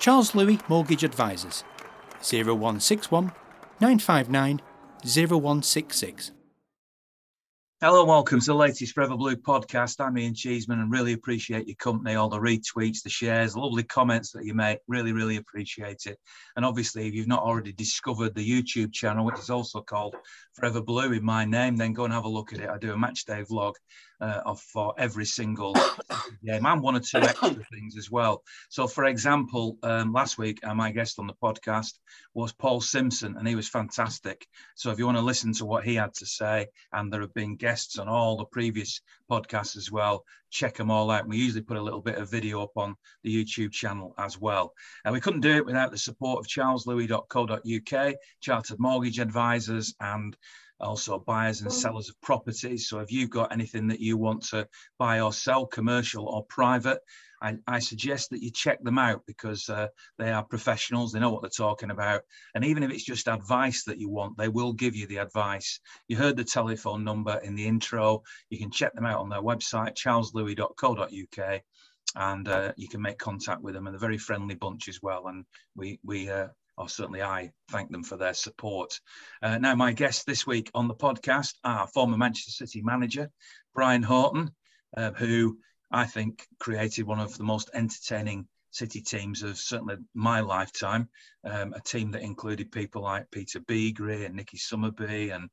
Charles Louis Mortgage Advisors 0161 959 0166. Hello welcome to the latest Forever Blue podcast. I'm Ian Cheeseman and really appreciate your company, all the retweets, the shares, lovely comments that you make. Really, really appreciate it. And obviously, if you've not already discovered the YouTube channel, which is also called Forever Blue in my name, then go and have a look at it. I do a match day vlog uh, of for every single game and one or two extra things as well. So, for example, um, last week uh, my guest on the podcast was Paul Simpson, and he was fantastic. So, if you want to listen to what he had to say, and there have been guests on all the previous podcasts as well, check them all out. We usually put a little bit of video up on the YouTube channel as well. And we couldn't do it without the support of charleslouis.co.uk, Chartered Mortgage Advisors, and also buyers and sellers of properties. So if you've got anything that you want to buy or sell, commercial or private, I, I suggest that you check them out because uh, they are professionals. They know what they're talking about. And even if it's just advice that you want, they will give you the advice. You heard the telephone number in the intro. You can check them out on their website, charleslouis.co.uk and uh, you can make contact with them and they're a very friendly bunch as well and we we uh, or certainly I thank them for their support. Uh, now, my guests this week on the podcast are former Manchester City manager Brian Horton, uh, who I think created one of the most entertaining City teams of certainly my lifetime. Um, a team that included people like Peter Beagrie and Nicky Summerbee and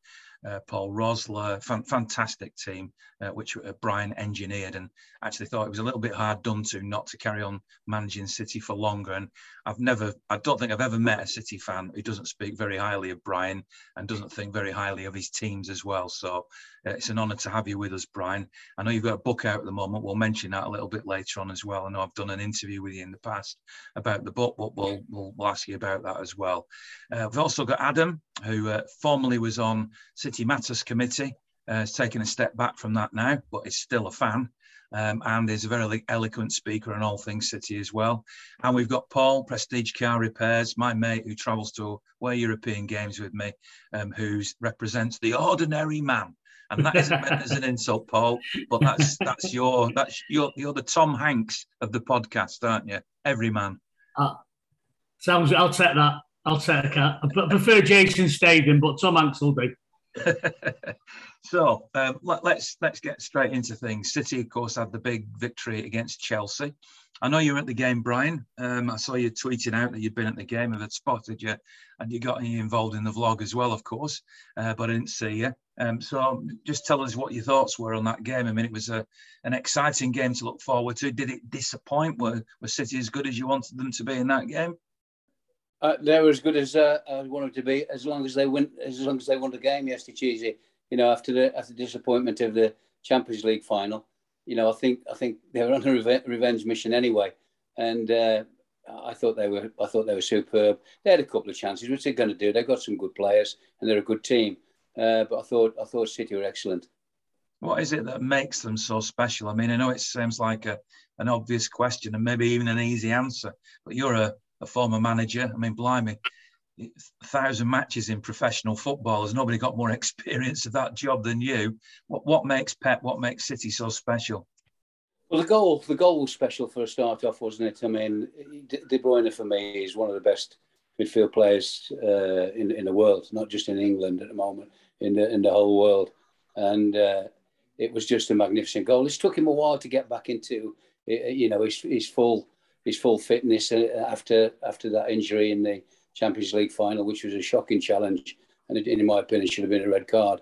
Paul Rosler, fan, fantastic team, uh, which uh, Brian engineered, and actually thought it was a little bit hard done to not to carry on managing City for longer. And I've never, I don't think I've ever met a City fan who doesn't speak very highly of Brian and doesn't think very highly of his teams as well. So uh, it's an honour to have you with us, Brian. I know you've got a book out at the moment. We'll mention that a little bit later on as well. I know I've done an interview with you in the past about the book, but we'll, we'll, we'll ask you about that as well. Uh, we've also got Adam, who uh, formerly was on City Matters Committee, uh, has taken a step back from that now, but is still a fan. Um, and is a very eloquent speaker on all things City as well. And we've got Paul, Prestige Car Repairs, my mate who travels to away European games with me, um, who represents the ordinary man and that isn't meant as an insult, Paul. But that's that's your that's your you're the Tom Hanks of the podcast, aren't you? Every man. Uh, sounds. I'll take that. I'll take that. I prefer Jason Statham, but Tom Hanks will do. so um, let, let's let's get straight into things. City, of course, had the big victory against Chelsea. I know you were at the game, Brian. Um, I saw you tweeting out that you'd been at the game and had spotted you, and you got involved in the vlog as well, of course. Uh, but I didn't see you. Um, so just tell us what your thoughts were on that game. I mean, it was a, an exciting game to look forward to. Did it disappoint? Were, were City as good as you wanted them to be in that game? Uh, they were as good as uh, I wanted to be, as long as they win, as long as they won the game yesterday, Cheesy. You know, after the after the disappointment of the Champions League final, you know, I think I think they were on a revenge mission anyway, and uh, I thought they were I thought they were superb. They had a couple of chances, which they're going to do. They've got some good players, and they're a good team. Uh, but I thought I thought City were excellent. What is it that makes them so special? I mean, I know it seems like a, an obvious question and maybe even an easy answer, but you're a, a former manager. I mean, blimey, a thousand matches in professional football. Has nobody got more experience of that job than you? What what makes Pep? What makes City so special? Well, the goal the goal was special for a start off, wasn't it? I mean, De Bruyne for me is one of the best midfield players uh, in in the world, not just in England at the moment in the in the whole world, and uh, it was just a magnificent goal. It took him a while to get back into you know his, his full his full fitness uh, after after that injury in the Champions League final, which was a shocking challenge, and in my opinion should have been a red card.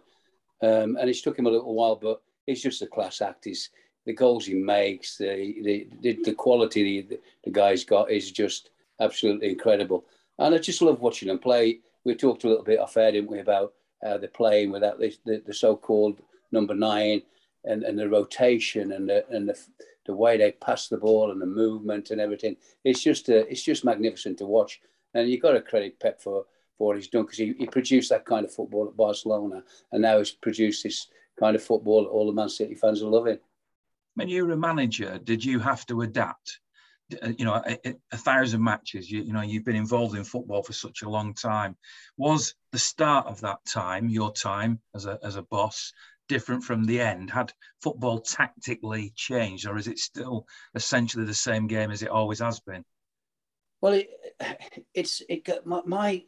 Um, and it took him a little while, but he's just a class act. He's the goals he makes, the the, the quality the, the guy's got is just absolutely incredible. And I just love watching him play. We talked a little bit off air, didn't we, about uh, they're playing without the, the, the, so-called number nine and, and the rotation and the, and the, the way they pass the ball and the movement and everything. It's just uh, it's just magnificent to watch. And you've got to credit Pep for, for what he's done because he, he produced that kind of football at Barcelona and now he's produced this kind of football that all the Man City fans are loving. When you were a manager, did you have to adapt uh, you know a, a, thousand matches you, you know you've been involved in football for such a long time was the start of that time your time as a, as a boss different from the end? Had football tactically changed, or is it still essentially the same game as it always has been? Well, it, it's it my, my,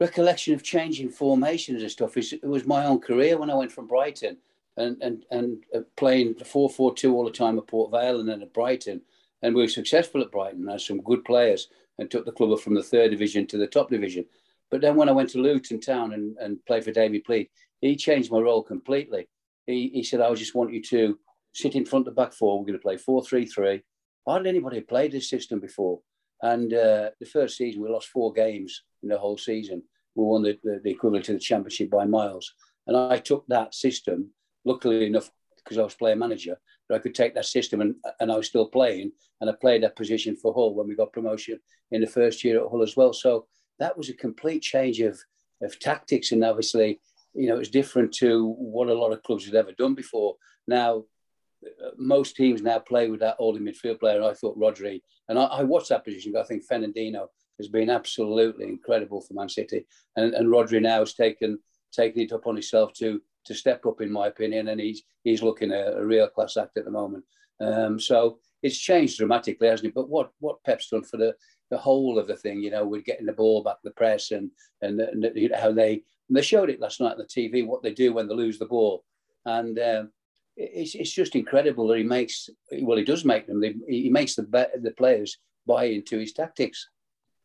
recollection of changing formations and stuff is it was my own career when I went from Brighton and and and uh, playing four four two all the time at Port Vale and then at Brighton, and we were successful at Brighton. Had some good players and took the club from the third division to the top division. But then when I went to Luton Town and, and played for David Pleat, he changed my role completely. He, he said, I just want you to sit in front of the back four. We're going to play 4 3 3. Hardly anybody had played this system before. And uh, the first season, we lost four games in the whole season. We won the, the, the equivalent to the championship by miles. And I took that system, luckily enough, because I was player manager, that I could take that system and, and I was still playing. And I played that position for Hull when we got promotion in the first year at Hull as well. So that was a complete change of, of tactics. And obviously, you know, it was different to what a lot of clubs had ever done before. Now, most teams now play with that holding midfield player. And I thought Rodri, and I, I watched that position. I think Fernandinho has been absolutely incredible for Man City, and, and Rodri now has taken taken it upon himself to to step up, in my opinion, and he's he's looking a, a real class act at the moment. Um, so it's changed dramatically, hasn't it? But what what Pep's done for the the whole of the thing, you know, with getting the ball back, the press, and and, and how they and they showed it last night on the TV what they do when they lose the ball, and um, it's, it's just incredible that he makes well he does make them. He makes the the players buy into his tactics.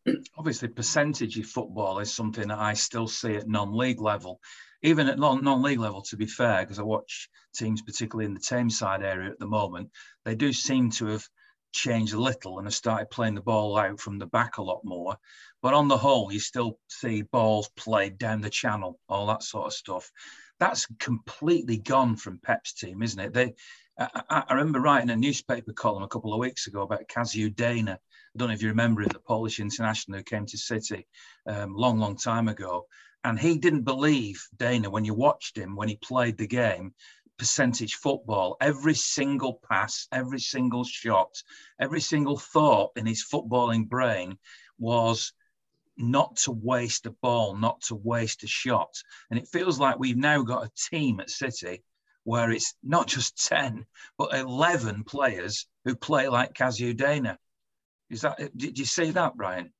Obviously percentage of football is something that i still see at non-league level even at non-league level to be fair because i watch teams particularly in the Tameside area at the moment. They do seem to have changed a little and have started playing the ball out from the back a lot more but on the whole you still see balls played down the channel all that sort of stuff that's completely gone from Pep's team, isn't it? They, I, I, remember writing a newspaper column a couple of weeks ago about Kaziu Deyna. I don't know if you remember him, the Polish international who came to City um, long, long time ago. And he didn't believe Deyna when you watched him when he played the game. Percentage football, every single pass, every single shot, every single thought in his footballing brain was not to waste a ball, not to waste a shot. And it feels like we've now got a team at City where it's not just 10, but 11 players who play like Kaziu Deyna. Is that, did you see that, Brian?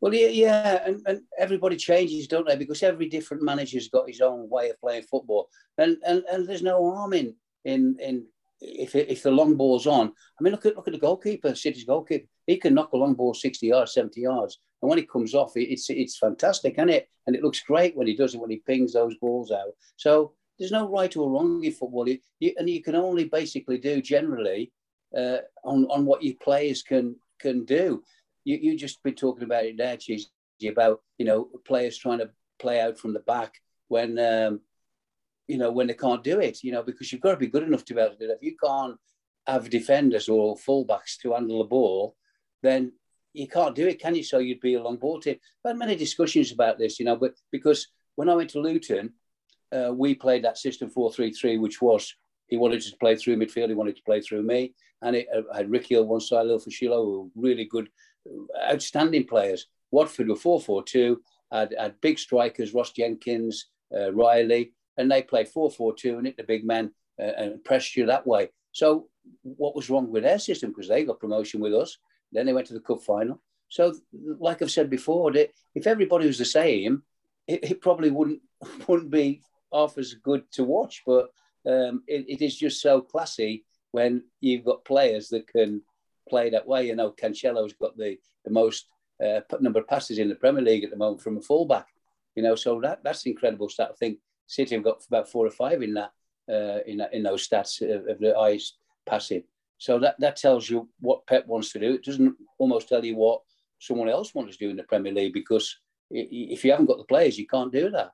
Well, yeah, yeah, and, and everybody changes, don't they? Because every different manager's got his own way of playing football, and and, and there's no harm in in in if if the long ball's on. I mean, look at look at the goalkeeper, City's goalkeeper. He can knock a long ball sixty yards, seventy yards, and when it comes off, it's it's fantastic, isn't it? And it looks great when he does it when he pings those balls out. So there's no right or wrong in football, you, you, and you can only basically do generally uh, on on what your players can can do. You you just been talking about it there, Cheese, about you know players trying to play out from the back when um, you know when they can't do it. You know because you've got to be good enough to be able to do that. If you can't have defenders or fullbacks to handle the ball, then you can't do it, can you? So you'd be a long ball team. I've had many discussions about this, you know, but because when I went to Luton, uh, we played that system 4-3-3, which was he wanted to play through midfield, he wanted to play through me, and it uh, had Ricky on one side, Lil Fuccillo, who were really good, outstanding players. Watford were 4-4-2, had, had big strikers, Ross Jenkins, uh, Riley, and they played 4-4-2 and hit the big men uh, and pressed you that way. So what was wrong with their system? Because they got promotion with us. Then they went to the cup final. So, like I've said before, if everybody was the same, it, it probably wouldn't wouldn't be half as good to watch. But um, it, it is just so classy when you've got players that can play that way. You know, Cancelo's got the the most uh, number of passes in the Premier League at the moment from a fullback. You know, so that that's incredible stat. I think City have got about four or five in that uh, in that, in those stats of, of the eyes passing. So that, that tells you what Pep wants to do. It doesn't almost tell you what someone else wants to do in the Premier League because if you haven't got the players, you can't do that.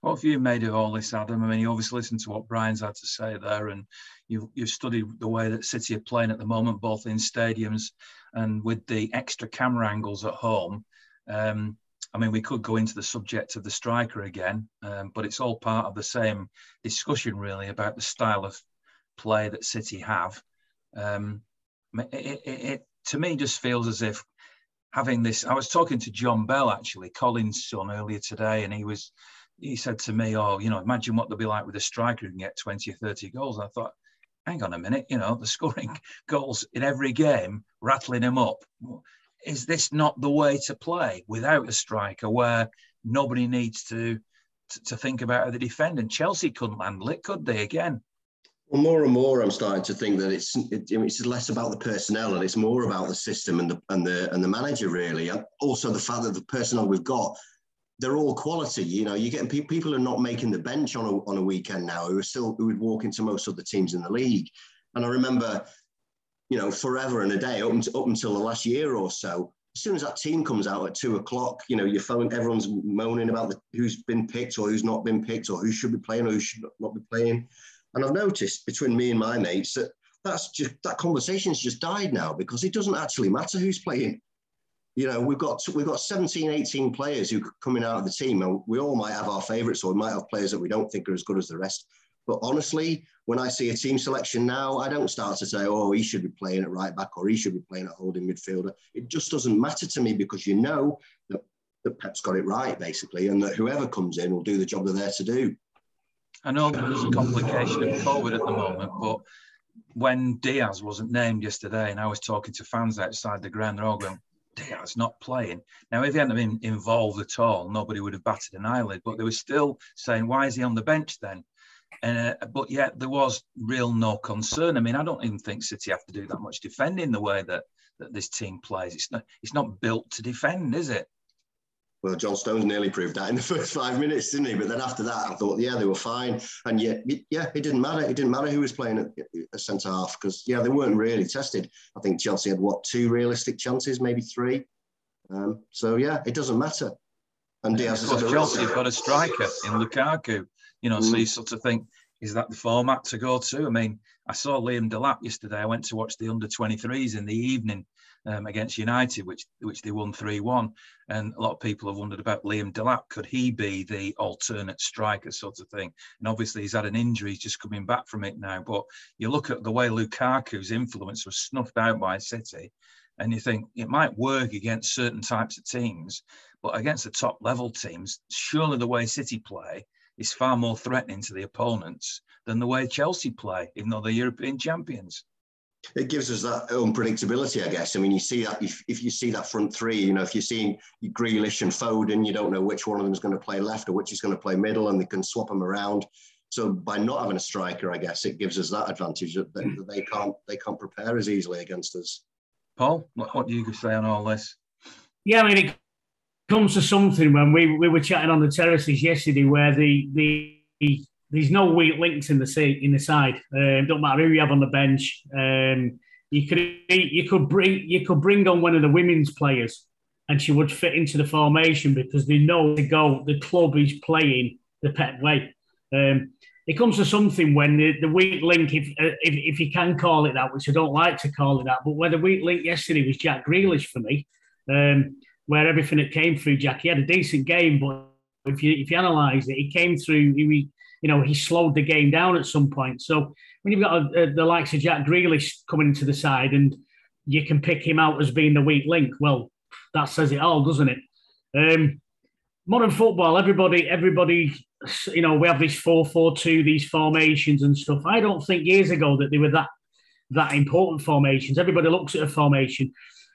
What have you made of all this, Adam? I mean, you obviously listened to what Brian's had to say there, and you've, you've studied the way that City are playing at the moment, both in stadiums and with the extra camera angles at home. Um, I mean, we could go into the subject of the striker again, um, but it's all part of the same discussion, really, about the style of play that City have. Um, it, it, it, to me just feels as if having this. I was talking to John Bell actually, Colin's son, earlier today, and he was he said to me, "Oh, you know, imagine what they'll be like with a striker who can get 20 or 30 goals." And I thought, hang on a minute, you know, they're scoring goals in every game, rattling them up. Is this not the way to play without a striker where nobody needs to to, to think about how they? And Chelsea couldn't handle it, could they? Again. Well, more and more, I'm starting to think that it's it, it's less about the personnel and it's more about the system and the and the and the manager really. And also the fact that the personnel we've got, they're all quality. You know, you're getting people people are not making the bench on a on a weekend now who are still who would walk into most of the teams in the league. And I remember, you know, forever and a day up until, up until the last year or so. As soon as that team comes out at two o'clock, you know, your phone, everyone's moaning about the, who's been picked or who's not been picked or who should be playing or who should not be playing and I've noticed between me and my mates that that's just that conversation's just died now because it doesn't actually matter who's playing. You know, we've got we've got 17, 18 players who are coming out of the team, and we all might have our favourites, or we might have players that we don't think are as good as the rest. But honestly, when I see a team selection now, I don't start to say, oh, he should be playing at right back or he should be playing at holding midfielder. It just doesn't matter to me because you know that, that Pep's got it right, basically, and that whoever comes in will do the job they're there to do. I know there's a complication of COVID at the moment, but when Diaz wasn't named yesterday, and I was talking to fans outside the ground, they're all going, Diaz not playing. Now, if he hadn't been involved at all, nobody would have batted an eyelid. But they were still saying, why is he on the bench then? Uh, but yet there was real no concern. I mean, I don't even think City have to do that much defending the way that, that this team plays. It's not it's not built to defend, is it? Well, John Stones nearly proved that in the first five minutes, didn't he? But then after that, I thought, yeah, they were fine. And yet, yeah, it didn't matter. It didn't matter who was playing at, at centre half because, yeah, they weren't really tested. I think Chelsea had, what, two realistic chances, maybe three? Um, so, yeah, it doesn't matter. And Diaz has Chelsea have got a striker in Lukaku, you know, mm. so you sort of think, is that the format to go to? I mean, I saw Liam Delap yesterday. I went to watch the under 23s in the evening um, against United, which which they won 3 1. And a lot of people have wondered about Liam Delap. Could he be the alternate striker, sort of thing? And obviously, he's had an injury, he's just coming back from it now. But you look at the way Lukaku's influence was snuffed out by City, and you think it might work against certain types of teams, but against the top level teams, surely the way City play is far more threatening to the opponents than the way Chelsea play, even though they're European champions it gives us that unpredictability, I guess. I mean, you see that if, if you see that front three, you know, if you're seeing Grealish and Foden, you don't know which one of them is going to play left or which is going to play middle, and they can swap them around. So by not having a striker, I guess it gives us that advantage that, that hmm. they can't they can't prepare as easily against us. Paul, what, what do you say on all this? Yeah, I mean, it comes to something when we, we were chatting on the terraces yesterday, where the the there's no weak links in the in the side. Um, don't matter who you have on the bench. Um, you could you could bring you could bring on one of the women's players, and she would fit into the formation because they know the go. The club is playing the pet way. Um, it comes to something when the, the weak link, if, if, if you can call it that, which I don't like to call it that, but where the weak link yesterday was Jack Grealish for me, um, where everything that came through Jack, he had a decent game, but if you if you analyse it, he came through. He, you know, he slowed the game down at some point. So when you've got a, a, the likes of Jack Grealish coming into the side and you can pick him out as being the weak link, well, that says it all, doesn't it? Um, modern football, everybody, everybody, you know, we have these four-four-two, these formations and stuff. I don't think years ago that they were that that important formations. Everybody looks at a formation.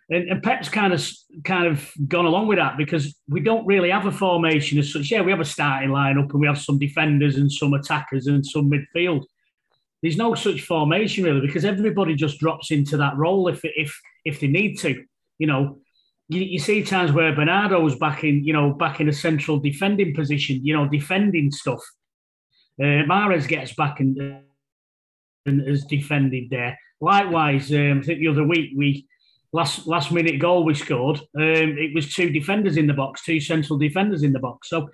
And, and, Pep's kind of kind of gone along with that because we don't really have a formation as such. Yeah, we have a starting lineup and we have some defenders and some attackers and some midfield. There's no such formation really because everybody just drops into that role if if if they need to. You know, you, you see times where Bernardo's back in, you know, back in a central defending position, you know, defending stuff. Uh, Mahrez gets back and, and has defended there. Likewise, um, I think the other week we last last minute goal we scored, um, it was two defenders in the box, two central defenders in the box. So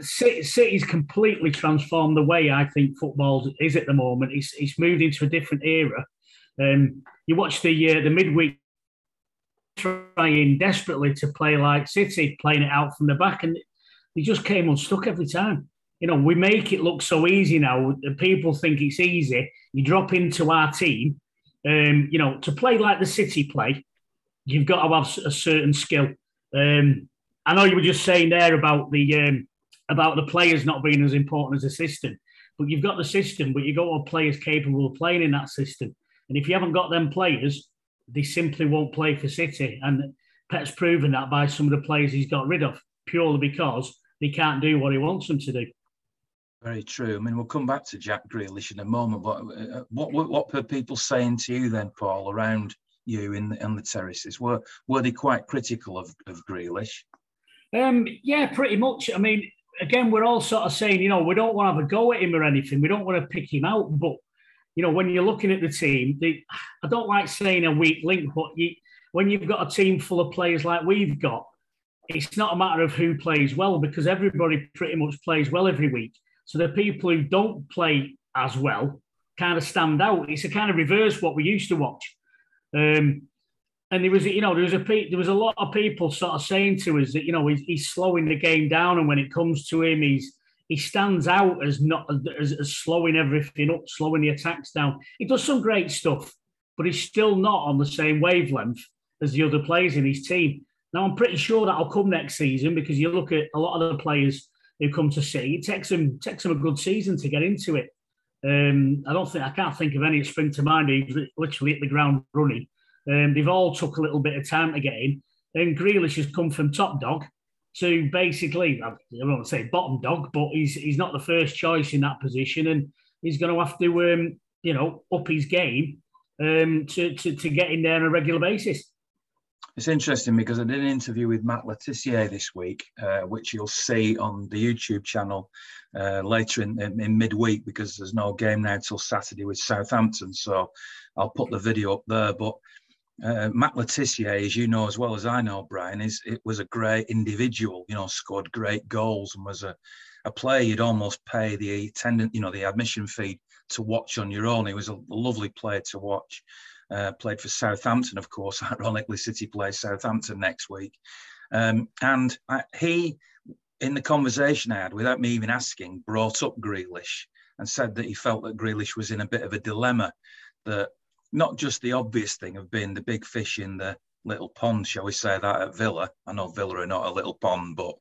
City's completely transformed the way I think football is at the moment. It's, it's moved into a different era. Um, you watch the uh, the midweek trying desperately to play like City, playing it out from the back, and he just came unstuck every time. You know, we make it look so easy now. People think it's easy. You drop into our team, um, you know, to play like the City play, you've got to have a certain skill. Um, I know you were just saying there about the um, about the players not being as important as the system. But you've got the system, but you've got players capable of playing in that system. And if you haven't got them players, they simply won't play for City. And Pep's proven that by some of the players he's got rid of, purely because they can't do what he wants them to do. Very true. I mean, we'll come back to Jack Grealish in a moment. But uh, what what, what were people saying to you then, Paul, around you in the, in the terraces? Were were they quite critical of, of Grealish? Um, yeah, pretty much. I mean, again, we're all sort of saying, you know, we don't want to have a go at him or anything. We don't want to pick him out. But, you know, when you're looking at the team, they, I don't like saying a weak link, but you, when you've got a team full of players like we've got, it's not a matter of who plays well because everybody pretty much plays well every week. So the people who don't play as well kind of stand out. It's a kind of reverse what we used to watch. Um, and there was, you know, there was a there was a lot of people sort of saying to us that, you know, he's, he's slowing the game down, and when it comes to him, he's he stands out as not as, as slowing everything up, slowing the attacks down. He does some great stuff, but he's still not on the same wavelength as the other players in his team. Now, I'm pretty sure that'll come next season because you look at a lot of the players who come to see, it takes them takes them a good season to get into it. Um, I don't think I can't think of any spring to mind. He's literally hit the ground running. Um, they've all took a little bit of time to get in. And Grealish has come from top dog to basically, I don't want to say bottom dog, but he's he's not the first choice in that position, and he's going to have to, um, you know, up his game um, to, to to get in there on a regular basis. It's interesting because I did an interview with Matt Le Tissier this week, uh, which you'll see on the YouTube channel uh, later in, in, in, midweek because there's no game now till Saturday with Southampton. So I'll put the video up there. But uh, Matt Le Tissier, as you know as well as I know, Brian, is it was a great individual. You know, scored great goals and was a, a player you'd almost pay the attendant, you know, the admission fee to watch on your own. He was a lovely player to watch. Uh, played for Southampton, of course. Ironically, City plays Southampton next week. Um, and I, he, in the conversation I had, without me even asking, brought up Grealish and said that he felt that Grealish was in a bit of a dilemma. That not just the obvious thing of being the big fish in the little pond, shall we say that, at Villa. I know Villa are not a little pond, but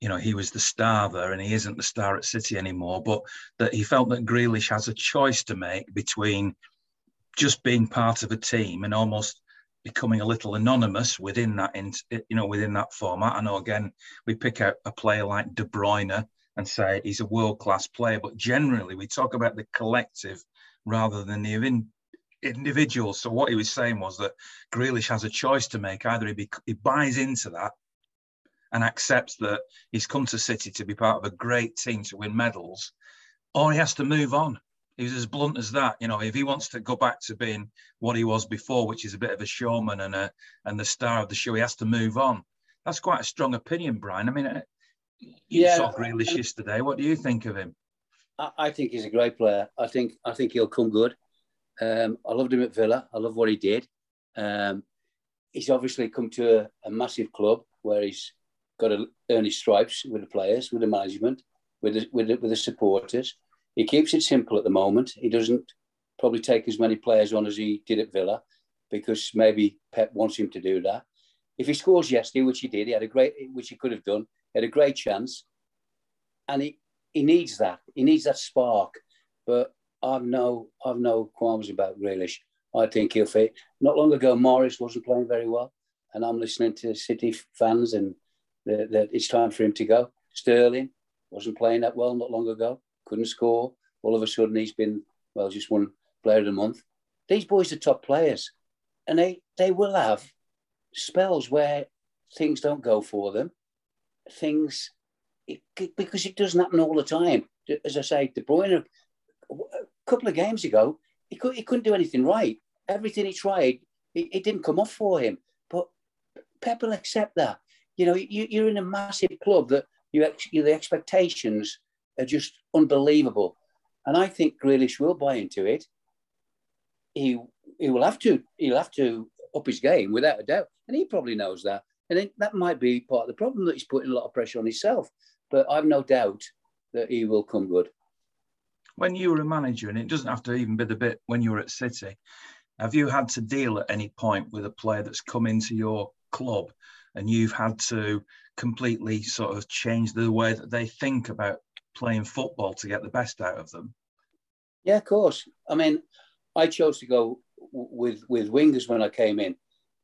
you know, he was the star there and he isn't the star at City anymore. But that he felt that Grealish has a choice to make between just being part of a team and almost becoming a little anonymous within that, you know, within that format. I know again we pick out a player like De Bruyne and say he's a world class player, but generally we talk about the collective rather than the in, individual. So what he was saying was that Grealish has a choice to make: either he, be, he buys into that and accepts that he's come to City to be part of a great team to win medals, or he has to move on he was as blunt as that. You know, if he wants to go back to being what he was before, which is a bit of a showman and a and the star of the show, he has to move on. That's quite a strong opinion, Brian. I mean, uh, you yeah, saw Grealish yesterday. What do you think of him? I think he's a great player. I think I think he'll come good. Um, I loved him at Villa. I love what he did. Um, he's obviously come to a, a, massive club where he's got to earn his stripes with the players, with the management, with the, with the, with the supporters. He keeps it simple at the moment. He doesn't probably take as many players on as he did at Villa because maybe Pep wants him to do that. If he scores yesterday, which he did, he had a great, which he could have done, he had a great chance, and he he needs that. He needs that spark. But I've no I've no qualms about Grealish. I think he'll fit. Not long ago, Mahrez wasn't playing very well, and I'm listening to City fans, and that it's time for him to go. Sterling wasn't playing that well not long ago couldn't score. All of a sudden, he's been, well, just one player of the month. These boys are top players, and they, they will have spells where things don't go for them. Things, it, because it doesn't happen all the time. As I say, De Bruyne, a couple of games ago, he, could, he couldn't do anything right. Everything he tried, it, it didn't come off for him. But Pep will accept that. You know, you, you're in a massive club that you, you the expectations are just unbelievable. And I think Grealish will buy into it. He he will have to he'll have to up his game without a doubt, and he probably knows that. And that might be part of the problem that he's putting a lot of pressure on himself. But I've no doubt that he will come good. When you were a manager, and it doesn't have to even be the bit when you were at City, have you had to deal at any point with a player that's come into your club and you've had to completely sort of change the way that they think about playing football to get the best out of them. Yeah, of course. I mean, I chose to go with with wingers when I came in,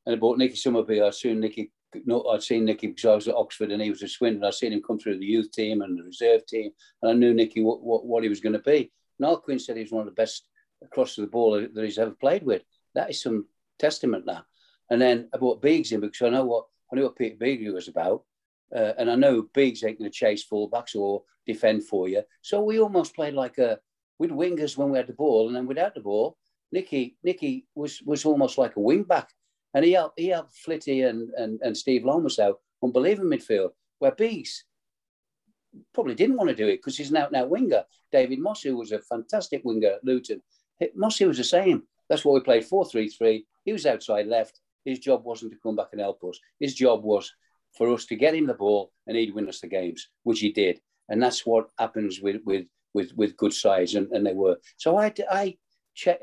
and I bought Nicky Summerbee. I soon Nicky. No, I'd seen Nicky because I was at Oxford and he was at Swindon. I'd seen him come through the youth team and the reserve team, and I knew Nicky what, what, what he was going to be. Niall Quinn said he was one of the best across the ball that he's ever played with. That is some testament now. And then I brought Beegs in because I know what I knew what Peter Beagrie was about. Uh, and I know Biggs ain't going to chase fullbacks or defend for you. So we almost played like a with wingers when we had the ball, and then without the ball, Nicky Nicky was was almost like a wing back, and he helped he helped Flitty and and, and Steve Lomas out unbelievable midfield. Where Biggs probably didn't want to do it because he's an out and out winger. David Moss, who was a fantastic winger at Luton, Mossy was the same. That's what we played 4 3 3. He was outside left. His job wasn't to come back and help us. His job was for us to get him the ball and he'd win us the games, which he did. And that's what happens with with with, with good sides, and, and they were. So I I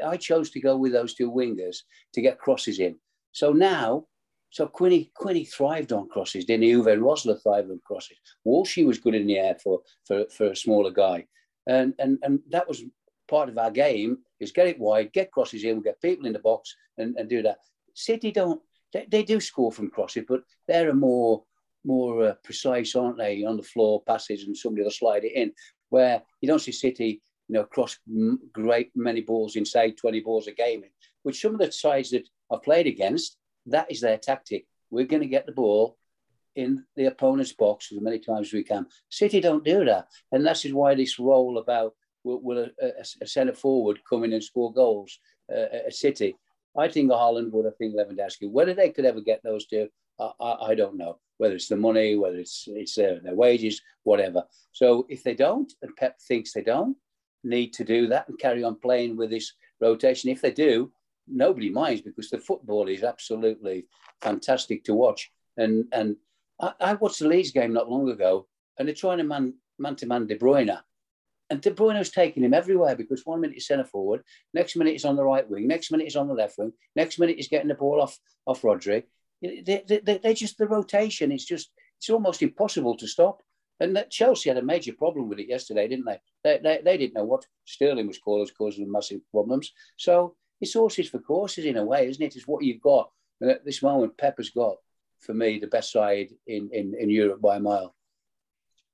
I chose to go with those two wingers to get crosses in. So now, so Quinny Quinny thrived on crosses, didn't he? Uwe Rosler thrived on crosses. Walshy was good in the air for for, for a smaller guy, and and and that was part of our game is get it wide, get crosses in, we get people in the box, and, and do that. City don't they, they do score from crosses, but they're a more more uh, precise, aren't they, on the floor passes, and somebody will slide it in. Where you don't see City, you know, cross great many balls inside, twenty balls a game, which some of the sides that I've played against, that is their tactic. We're going to get the ball in the opponent's box as many times as we can. City don't do that, and that is why this role about will, will a, a, a centre forward come in and score goals uh, at City I think Haaland would. I think Lewandowski. Whether they could ever get those two, I, I, I don't know. Whether it's the money, whether it's it's their, their wages, whatever. So if they don't, and Pep thinks they don't need to do that and carry on playing with this rotation, if they do, nobody minds because the football is absolutely fantastic to watch. And and I, I watched the Leeds game not long ago, and they're trying to man man to man De Bruyne and De Bruyne was taking him everywhere because one minute he's centre forward, next minute he's on the right wing, next minute he's on the left wing, next minute he's getting the ball off off Rodri. They, they, they, they just the rotation. It's just it's almost impossible to stop. And that Chelsea had a major problem with it yesterday, didn't they? They, they, they didn't know what Sterling was causing, causing massive problems. So it's horses for courses in a way, isn't it? It's what you've got. And at this moment, Pepper's got, for me, the best side in, in, in Europe by a mile.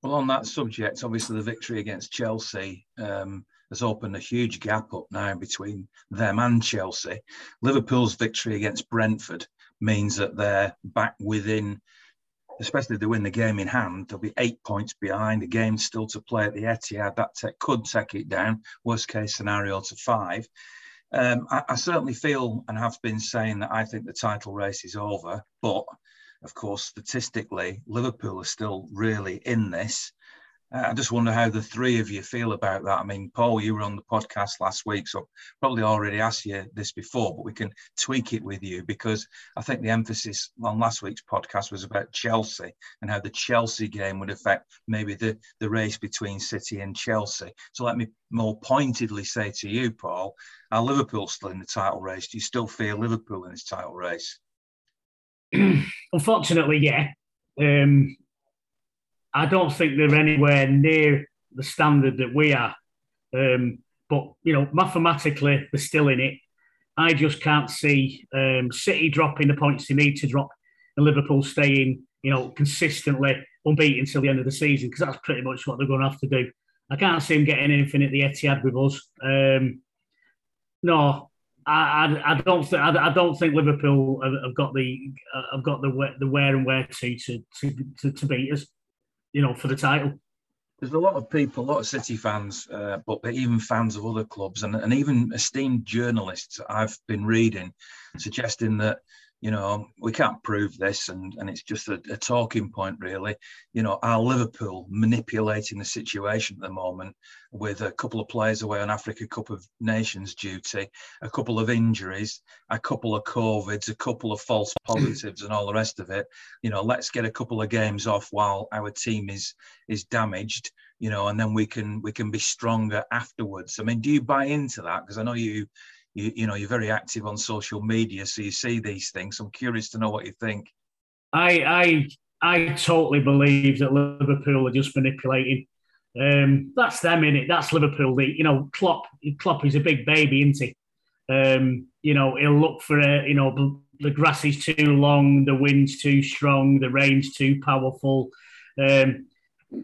Well, on that subject, obviously the victory against Chelsea um, has opened a huge gap up now between them and Chelsea. Liverpool's victory against Brentford means that they're back within, especially if they win the game in hand, they'll be eight points behind. The game still to play at the Etihad that could take it down. Worst case scenario to five. Um, I, I certainly feel and have been saying that I think the title race is over, but of course, statistically, Liverpool are still really in this. Uh, I just wonder how the three of you feel about that. I mean, Paul, you were on the podcast last week, so probably already asked you this before, but we can tweak it with you because I think the emphasis on last week's podcast was about Chelsea and how the Chelsea game would affect maybe the, the race between City and Chelsea. So let me more pointedly say to you, Paul, are Liverpool still in the title race? Do you still feel Liverpool in this title race? unfortunately, yeah. Um, I don't think they're anywhere near the standard that we are. Um, but you know, mathematically, they're still in it. I just can't see um, City dropping the points they need to drop, and Liverpool staying, you know, consistently unbeaten until the end of the season because that's pretty much what they're going to have to do. I can't see them getting anything at the Etihad with us. Um, no, I, I, don't think I, don't think Liverpool have, got the uh, have got the the where and where to to, to to beat us, you know, for the title. There's a lot of people, a lot of City fans, uh, but even fans of other clubs, and, and even esteemed journalists I've been reading, suggesting that you know, we can't prove this, and, and it's just a, a, talking point, really. You know, are Liverpool manipulating the situation at the moment with a couple of players away on Africa Cup of Nations duty, a couple of injuries, a couple of COVIDs, a couple of false positives, and all the rest of it? You know, let's get a couple of games off while our team is is damaged. You know, and then we can we can be stronger afterwards. I mean, do you buy into that? Because I know you you, you know you're very active on social media, so you see these things. I'm curious to know what you think. I I I totally believe that Liverpool are just manipulating. Um, that's them in it. That's Liverpool. The, you know, Klopp. Klopp is a big baby, isn't he? Um, you know, he'll look for a. You know, the, grass is too long, the wind's too strong, the rain's too powerful. Um,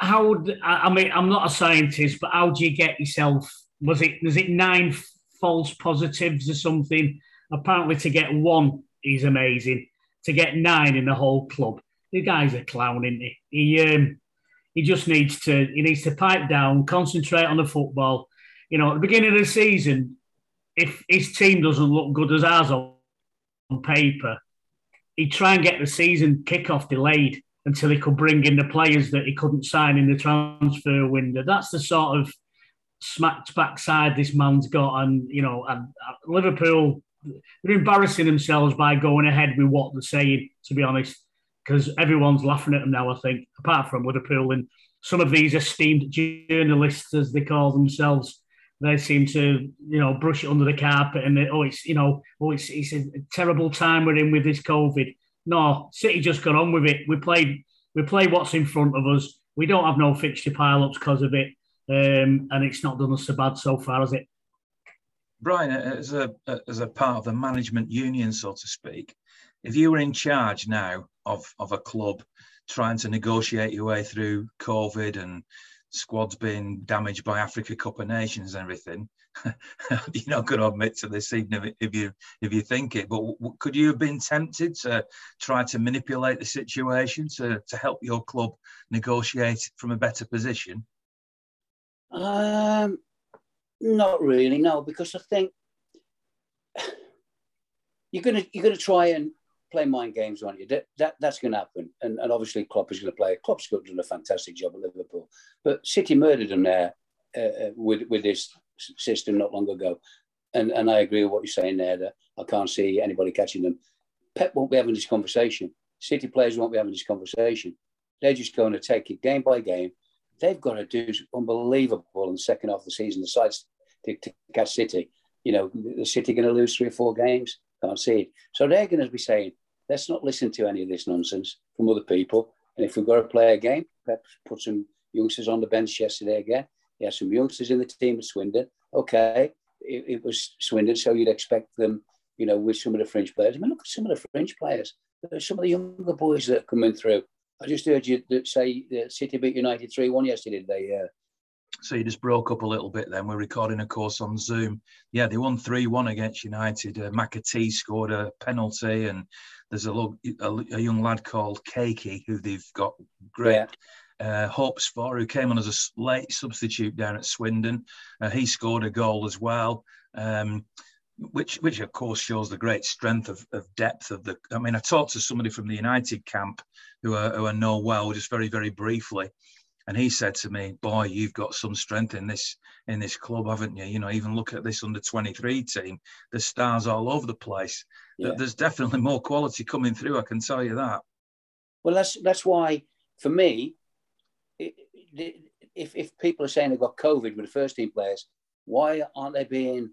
how? I mean, I'm not a scientist, but how do you get yourself? Was it? Was it nine false positives or something? Apparently, to get one is amazing. To get nine in the whole club, the guy's a clown, isn't he? He um, he just needs to he needs to pipe down, concentrate on the football. You know, at the beginning of the season, if his team doesn't look good as ours on, paper, he'd try and get the season kickoff delayed until he could bring in the players that he couldn't sign in the transfer window. That's the sort of smacked backside this man's got, and you know, and uh, Liverpool they're embarrassing themselves by going ahead with what they're saying. To be honest, because everyone's laughing at them now. I think, apart from Liverpool and some of these esteemed journalists, as they call themselves, they seem to, you know, brush it under the carpet and they, oh, it's, you know, oh, it's, it's a terrible time we're in with this COVID. No, City just got on with it. We played, we play what's in front of us. We don't have no fixture pile-ups because of it, um, and it's not done us so bad so far, has it? Brian, as a as a part of the management union, so to speak, if you were in charge now of of a club trying to negotiate your way through COVID and squads being damaged by Africa Cup of Nations and everything, you're not going to admit to this even if you if you think it. But could you have been tempted to try to manipulate the situation to to help your club negotiate from a better position? Um, not really, no, because I think you're gonna you're gonna try and play mind games, aren't you? That, that that's to happen, and, and obviously Klopp is to play. Klopp's done a fantastic job at Liverpool, but City murdered him there uh, uh, with with this system not long ago, and and I agree with what you're saying there. That I can't see anybody catching them. Pep won't be having this conversation. City players won't be having this conversation. They're just going to take it game by game. They've got to do unbelievable in the second half of the season. The sides to, to catch City. You know, the City going to lose three or four games. Can't see it. So they're going to be saying, let's not listen to any of this nonsense from other people. And if we've got to play a game, Pep put some youngsters on the bench yesterday again. He had some youngsters in the team at Swindon. Okay, it, it, was Swindon, so you'd expect them, you know, with some of the French players. I mean, look at some of the French players. There's some of the younger boys that are coming through. I just heard you say that City beat United 3 1 yesterday, did they? Uh, so you just broke up a little bit then. We're recording, of course, on Zoom. Yeah, they won 3 1 against United. Uh, McAtee scored a penalty, and there's a, a, a young lad called Keiki who they've got great. Yeah. Uh, hopes for, who came on as a late substitute down at Swindon. Uh, he scored a goal as well, um, which, which of course shows the great strength of, of, depth of the. I mean, I talked to somebody from the United camp who are, who I know well, just very, very briefly, and he said to me, "Boy, you've got some strength in this in this club, haven't you? You know, even look at this under twenty three team. the stars all over the place. Yeah. There's definitely more quality coming through. I can tell you that." Well, that's that's why for me, it, it, if if people are saying they've got COVID with the first team players, why aren't they being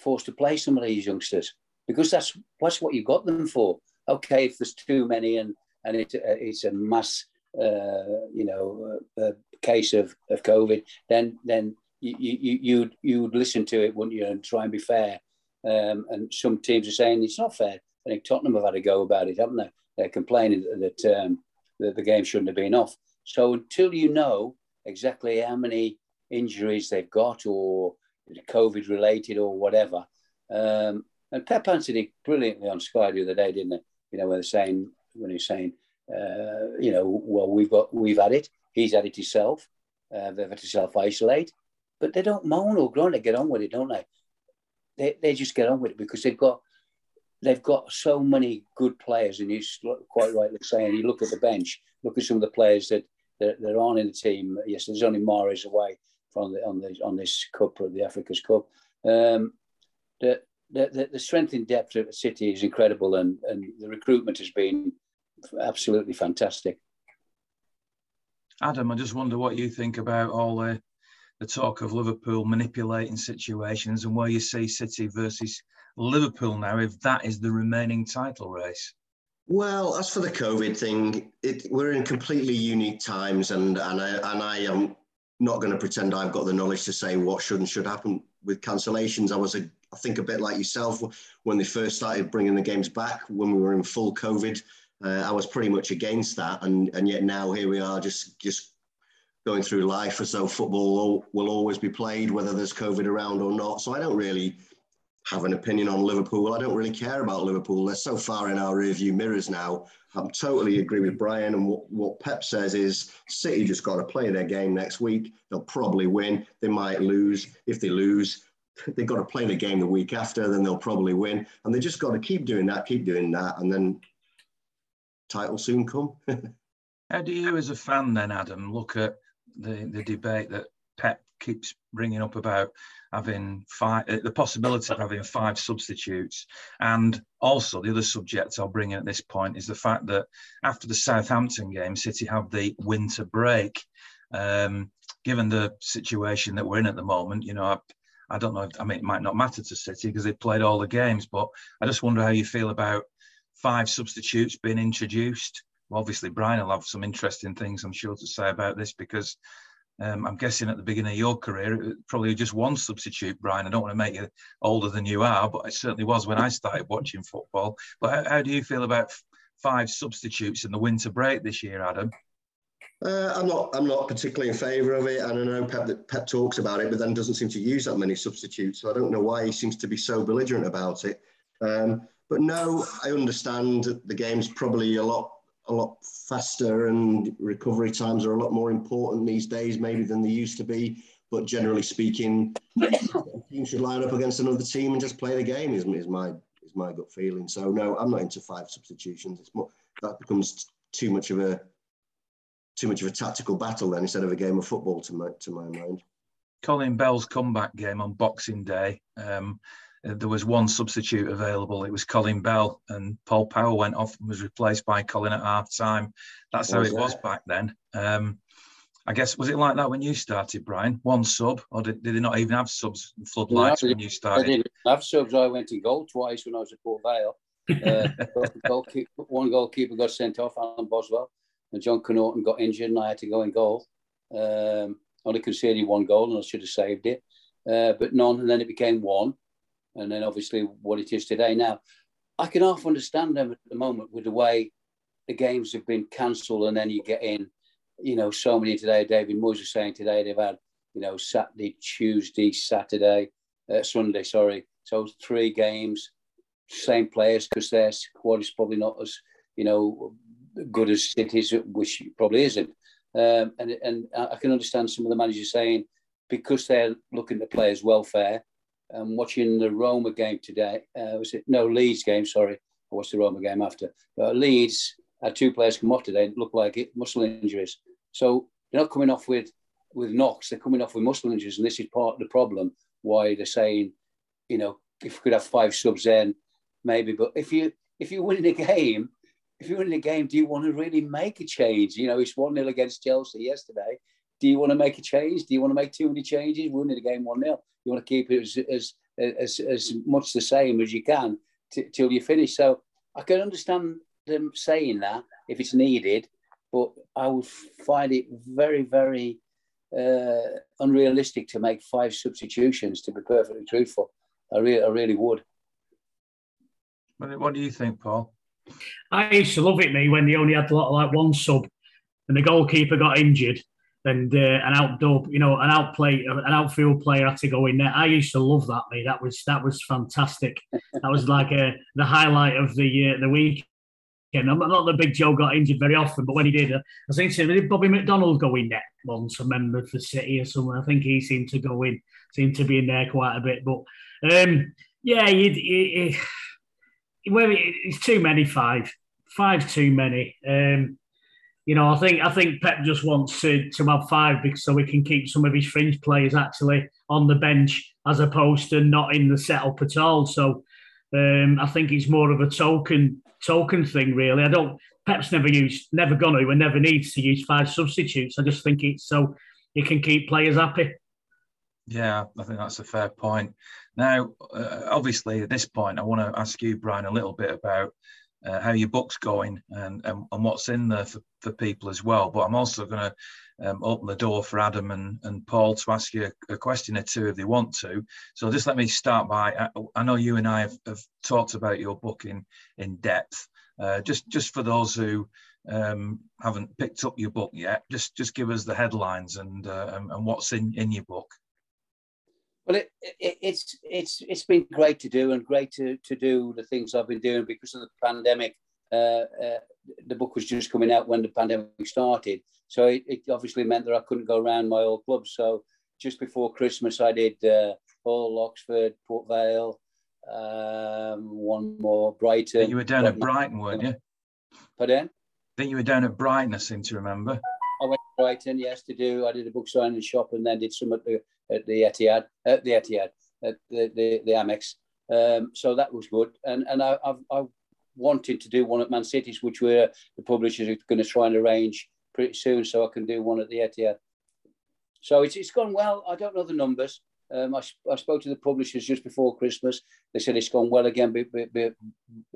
forced to play some of these youngsters? Because that's that's what you got them for. Okay, if there's too many and and it, uh, it's a mass uh, you know, a, a, case of, of COVID, then then you, you you'd you'd listen to it, wouldn't you, and try and be fair. Um, and some teams are saying it's not fair. I think Tottenham have had a go about it, haven't they? They're complaining that um, that the game shouldn't have been off. So until you know exactly how many injuries they've got or COVID related or whatever, um, and Pep answered it brilliantly on Sky the other day, didn't they? You know, when they're saying when he's saying uh, you know, well, we've got we've had it. He's had it himself. Uh, they've had to self isolate, but they don't moan or groan. They get on with it, don't they? They they just get on with it because they've got they've got so many good players. And you quite rightly saying, you look at the bench, look at some of the players that that, that aren't in the team. Yes, there's only Mahrez away from the on the on this cup, the Africa's Cup. Um, the, the, the strength and depth at City is incredible, and, and the recruitment has been absolutely fantastic. Adam, I just wonder what you think about all the, the talk of Liverpool manipulating situations and where you see City versus Liverpool now, if that is the remaining title race. Well, as for the COVID thing, it, we're in completely unique times, and and I and I am not going to pretend I've got the knowledge to say what should and should happen with cancellations. I was, a, I think, a bit like yourself when they first started bringing the games back when we were in full COVID. Uh, I was pretty much against that, and and yet now here we are, just just going through life as though football will, will always be played, whether there's COVID around or not. So I don't really have an opinion on Liverpool. I don't really care about Liverpool. They're so far in our rearview mirrors now. I totally agree with Brian. And what, what Pep says is City just got to play their game next week. They'll probably win. They might lose. If they lose, they've got to play the game the week after, then they'll probably win. And they just got to keep doing that, keep doing that. And then title soon come. How do you, as a fan, then, Adam, look at the, the debate that Pep keeps bringing up about having five, uh, the possibility of having five substitutes. And also, the other subject I'll bring in at this point is the fact that after the Southampton game, City have the winter break. Um, given the situation that we're in at the moment, you know, I, I don't know. If, I mean, it might not matter to City because they played all the games, but I just wonder how you feel about five substitutes being introduced. Well, obviously, Brian will have some interesting things, I'm sure, to say about this because um, I'm guessing at the beginning of your career, probably just one substitute, Brian. I don't want to make you older than you are, but it certainly was when I started watching football. But how, how do you feel about five substitutes in the winter break this year, Adam? Uh, I'm not. I'm not particularly in favour of it, and I know Pep, Pep talks about it, but then doesn't seem to use that many substitutes. So I don't know why he seems to be so belligerent about it. Um, but no, I understand the game's probably a lot a lot faster and recovery times are a lot more important these days maybe than they used to be. But generally speaking, team should line up against another team and just play the game is, is my is my gut feeling. So no, I'm not into five substitutions. It's more that becomes too much of a too much of a tactical battle then instead of a game of football to my to my mind. Colin Bell's comeback game on Boxing Day. Um, there was one substitute available. It was Colin Bell, and Paul Power went off and was replaced by Colin at half time. That's how it was back then. Um, I guess was it like that when you started, Brian? One sub, or did, did they not even have subs floodlights no, when you started? I didn't have subs. I went in goal twice when I was at Port Vale. Uh, goalkeeper, one goalkeeper got sent off, Alan Boswell, and John Connaughton got injured, and I had to go in goal. Um, only conceded one goal, and I should have saved it, uh, but none. And then it became one and then obviously what it is today. Now, I can half understand them at the moment with the way the games have been cancelled, and then you get in, you know, so many today. David Moyes was saying today they've had, you know, Saturday, Tuesday, Saturday, uh, Sunday, sorry. So three games, same players because their squad is probably not as, you know, good as it is, which probably isn't. Um, and and I can understand some of the managers saying because they're looking at players' welfare, um, watching the Roma game today. Uh, was it no Leeds game? Sorry, I watched the Roma game after. Uh, Leeds had two players come off today. It looked like it muscle injuries. So they're not coming off with with knocks. They're coming off with muscle injuries, and this is part of the problem. Why they're saying, you know, if we could have five subs in, maybe. But if you if you win a game, if you win a game, do you want to really make a change? You know, it's one 0 against Chelsea yesterday do you want to make a change? Do you want to make too many changes? We're winning the game 1 0. You want to keep it as, as, as, as much the same as you can t- till you finish. So I can understand them saying that if it's needed, but I would find it very, very uh, unrealistic to make five substitutions, to be perfectly truthful. I, re- I really would. What do you think, Paul? I used to love it, me, when they only had like one sub and the goalkeeper got injured and uh, an outdoor, you know, an outplay, an outfield player had to go in there. I used to love that, mate. That was that was fantastic. that was like a, uh, the highlight of the uh, the week. I'm not the big Joe got injured very often, but when he did, I think did Bobby McDonald go in there once, a member for City or somewhere. I think he seemed to go in, seemed to be in there quite a bit. But um, yeah, you, you, you, it's too many. Five, five too many. Um, you know, I think I think Pep just wants to, to have five because so we can keep some of his fringe players actually on the bench as opposed to not in the setup at all. So um, I think it's more of a token token thing, really. I don't. Pep's never used, never gonna, and never needs to use five substitutes. I just think it's so he can keep players happy. Yeah, I think that's a fair point. Now, uh, obviously, at this point, I want to ask you, Brian, a little bit about uh, how your book's going and, and, and what's in there for, for people as well. But I'm also going to um, open the door for Adam and, and Paul to ask you a, a, question or two if they want to. So just let me start by I, I know you and I have, have, talked about your book in, in depth. Uh, just just for those who um, haven't picked up your book yet, just just give us the headlines and uh, and, and what's in, in your book. Well, it, it, it's it's it's been great to do and great to, to do the things I've been doing because of the pandemic. Uh, uh, the book was just coming out when the pandemic started, so it, it, obviously meant that I couldn't go around my old clubs. So just before Christmas, I did uh, Hull, Oxford, Port Vale, um, one more Brighton. You were down at Brighton, weren't you? Pardon? I think you were down at Brighton. I seem to remember. I went to Brighton, yes, to do. I did a book signing shop and then did some at the at the Etihad, at the Etihad, at the the, the Amex. Um, so that was good, and and I, I've, I wanted to do one at Man City's, which we're the publishers are going to try and arrange pretty soon, so I can do one at the Etihad. So it's it's gone well. I don't know the numbers. Um, I, I spoke to the publishers just before Christmas. They said it's gone well again be, be, be,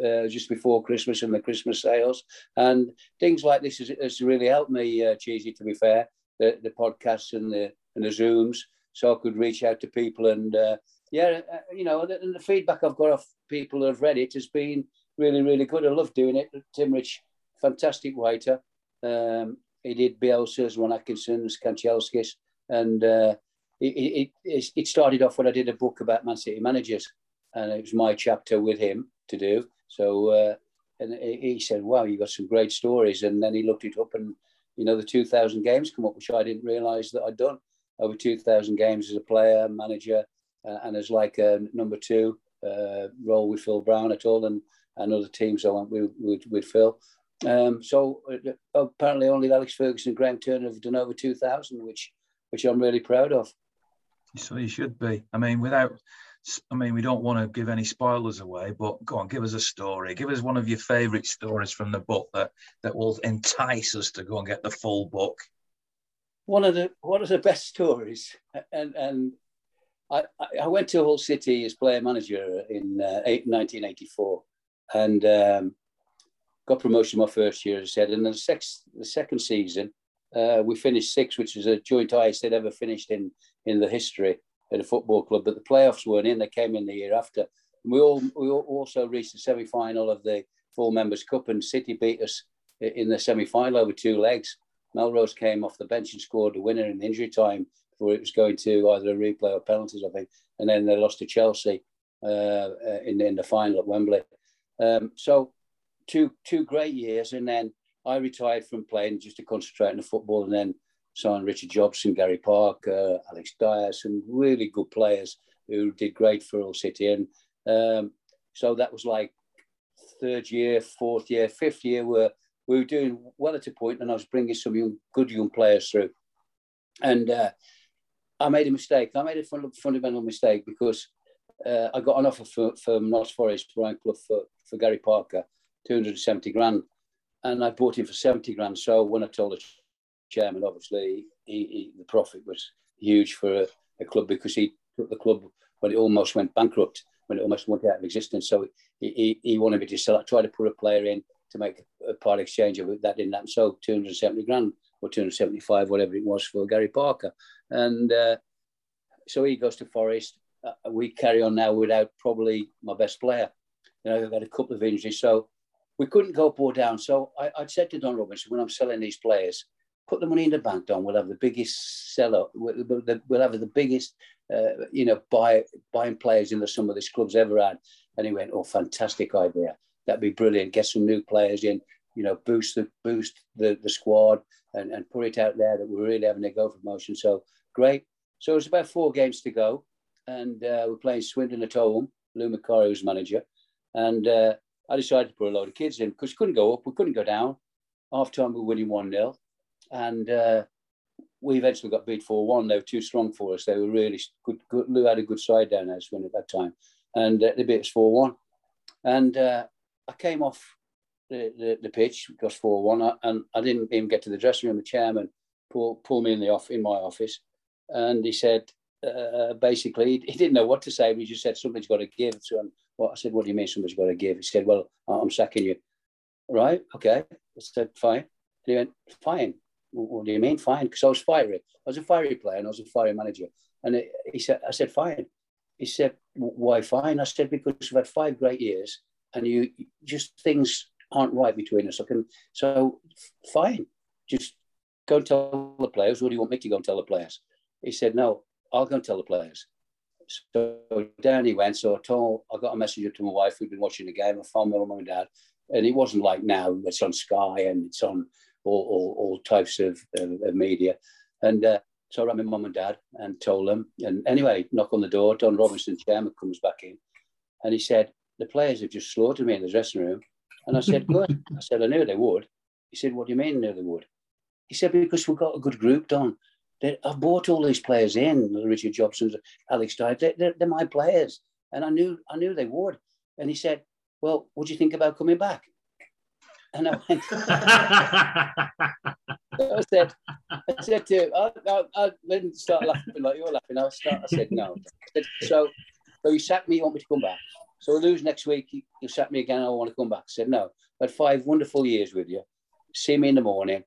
uh, just before Christmas and the Christmas sales. And things like this has, has really helped me, uh, Cheesy, to be fair, the, the podcasts and the, and the Zooms so I could reach out to people. And uh, yeah, uh, you know, the, the, feedback I've got off people who have read it has been really, really good. I love doing it. Tim Rich, fantastic writer. Um, he did Bielsa's, Ron Atkinson's, Kanchelskis, and uh, it, it, it, started off when I did a book about Man City managers, and it was my chapter with him to do. So, uh, and he said, "Wow, you got some great stories." And then he looked it up, and you know, the 2,000 games come up, which I didn't realise that I'd done over 2,000 games as a player, manager, uh, and as like a number two uh, role with Phil Brown at all, and, and other teams I went with, with, Phil. Um, so uh, apparently only Alex Ferguson and Graham Turner have done over 2,000, which which I'm really proud of. So you should be. I mean, without, I mean, we don't want to give any spoilers away, but go on, give us a story. Give us one of your favourite stories from the book that that will entice us to go and get the full book one of the one of the best stories, and and I, I went to Hull City as player manager in uh, 1984, and um, got promotion my first year, as I said. And the, sex, the second season, uh, we finished sixth, which was a joint highest they'd ever finished in in the history at a football club. But the playoffs weren't in; they came in the year after. And we all we also reached the semi final of the Full Members Cup, and City beat us in the semi final over two legs. Melrose came off the bench and scored a winner in injury time before it was going to either a replay or penalties, I think. And then they lost to Chelsea uh, uh, in, in the final at Wembley. Um, so two two great years, and then I retired from playing just to concentrate on the football, and then signed Richard Jobson, Gary Parker, Alex Dyer, some really good players who did great for Hull City. And um, so that was like third year, fourth year, fifth year where we were doing well at a point, and I was bringing some young, good young players through. And uh, I made a mistake. I made a fun, fundamental mistake because uh, I got an offer for, from Notts Forest, Brian Clough, for, for Gary Parker, 270 grand. And I bought him for 70 grand. So when I told the chairman, obviously, he, he, the profit was huge for a, a, club because he took the club when it almost went bankrupt, when it almost went out of existence. So he, he, he wanted me to sell. I tried to put a player in to make a part exchange of it. That didn't happen. So 270 grand or 275, whatever it was for Gary Parker. And uh, so he goes to Forest. Uh, we carry on now without probably my best player. You know, I've had a couple of injuries. So we couldn't go up or down. So I, would said to Don Robinson, when I'm selling these players, put the money in the bank, Don. We'll have the biggest seller. We'll, we'll have the biggest, uh, you know, buy, buying players in the summer this club's ever had. And he went, oh, fantastic idea that'd be brilliant. Get some new players in, you know, boost the boost the, the squad and, and put it out there that we're really having a go for motion. So great. So it's about four games to go, and uh, we're playing Swindon at home. Lou Macari was manager, and uh, I decided to put a load of kids in because we couldn't go up, we couldn't go down. Half time we were winning one 0 and uh, we eventually got beat four one. They were too strong for us. They were really good. good Lou had a good side down there Swindon at that time, and uh, they beat us four one. And uh, I came off the, the, the pitch because four one, and I didn't even get to the dressing room. The chairman pulled pulled me in the off in my office, and he said uh, basically he didn't know what to say, but he just said Somebody's got to give. So what I said, what do you mean somebody's got to give? He said, well, I'm sacking you. right, okay. I said, fine. And he went, fine. What do you mean, fine? Because I was fiery. I was a fiery player and I was a fiery manager. And he said, I said, fine. He said, why fine? I said, because we've had five great years and you just things aren't right between us. I can, so fine. Just go and tell the players. What do you want me to go and tell the players? He said, no, I'll go and tell the players. So down he went. So I told, I got a message up to my wife who'd been watching the game. I phoned my mum and dad, and it wasn't like now. It's on Sky and it's on all, all, all types of, of, of media. And uh, so I rang my mum and dad and told them. And anyway, knock on the door. Don Robinson, chairman, comes back in, and he said, "The players have just slaughtered me in the dressing room." And I said, "Good." I said, "I knew they would." He said, "What do you mean, knew they would?" He said, "Because we've got a good group, Don. They, I've bought all these players in, Richard Jobson, Alex Dyer. They, they're, they're my players, and I knew I knew they would." And he said, "Well, what do you think about coming back?" And I went, I said, I said to him, I, I, I, didn't start laughing like you're laughing. I, start, I said, no. I said, so, so you sack me, you want me to come back? So we lose next week, you, you sack me again, I want to come back. I said, no. I had five wonderful years with you. See me in the morning.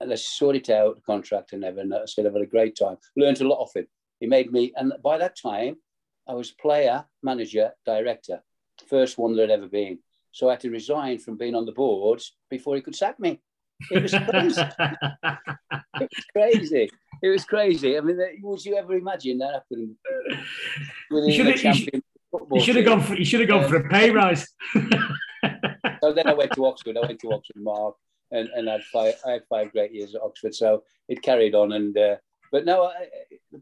And let's sort it out, the contract and everything. I said, I've had a great time. Learned a lot off him. He made me, and by that time, I was player, manager, director. First one that had ever been. So I had to resign from being on the boards before he could sack me. It was crazy. it was crazy. It was crazy. I mean, would you ever imagine that happening within you should, champion you should have gone for you should have gone um, for a pay rise. so then I went to Oxford. I went to Oxford, Mark, and, and I had five I had five great years at Oxford. So it carried on, and uh, but no, I,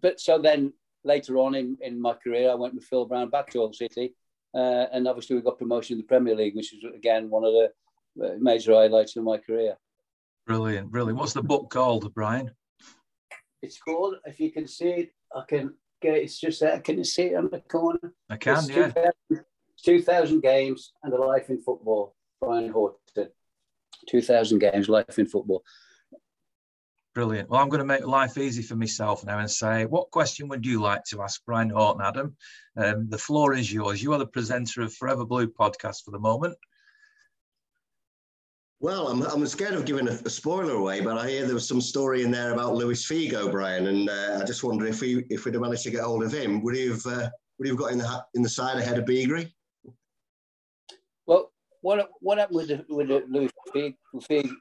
but so then later on in, in my career, I went with Phil Brown back to Hull City, uh, and obviously we got promotion in the Premier League, which is again one of the uh, major highlights of my career. Brilliant, brilliant. What's the book called, Brian? It's called, if you can see it, I can get it's just there. Can you see it on the corner? I can, it's yeah. 2000, 2000 games and a life in football. Brian Horton. 2000 games, life in football. Brilliant. Well, I'm going to make life easy for myself now and say, what question would you like to ask Brian Horton, Adam? Um, the floor is yours. You are the presenter of Forever Blue podcast for the moment. Well, I'm, I'm scared of giving a, a, spoiler away, but I hear there was some story in there about Luis Figo, Brian, and uh, I just wonder if we if we'd have managed to get hold of him, would he have uh, would he have got in the in the side ahead of Beagrie? Well, what what happened with the, with the Luis Figo?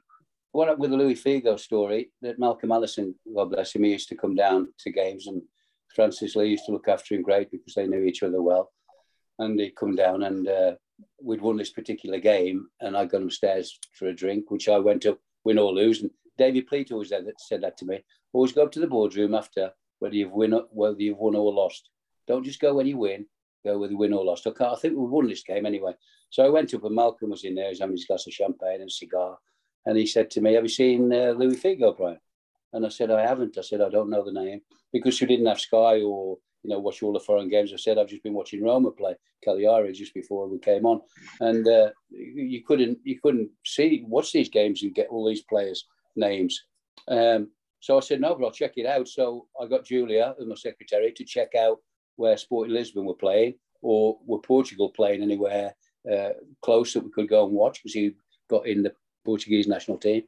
What happened with the Luis Figo story? That Malcolm Allison, God bless him, he used to come down to games, and Francis Lee used to look after him great because they knew each other well, and he'd come down and. Uh, we'd won this particular game, and I got upstairs for a drink, which I went up, win or lose. And David Pleat was there that said that to me. Always go up to the boardroom after whether you've win whether you've won or lost. Don't just go when you win. Go whether win or lost. I, can't, I think we won this game anyway. So I went up, and Malcolm was in there. He's having his glass of champagne and cigar, and he said to me, "Have you seen uh, Luis Figo, Brian?" And I said, "I haven't." I said, "I don't know the name because she didn't have Sky or you know, watch all the foreign games. I said I've just been watching Roma play Cagliari just before we came on, and uh, you couldn't you couldn't see watch these games and get all these players' names. Um, so I said no, but I'll check it out. So I got Julia, my secretary, to check out where Sporting Lisbon were playing or were Portugal playing anywhere uh, close that we could go and watch because he got in the Portuguese national team.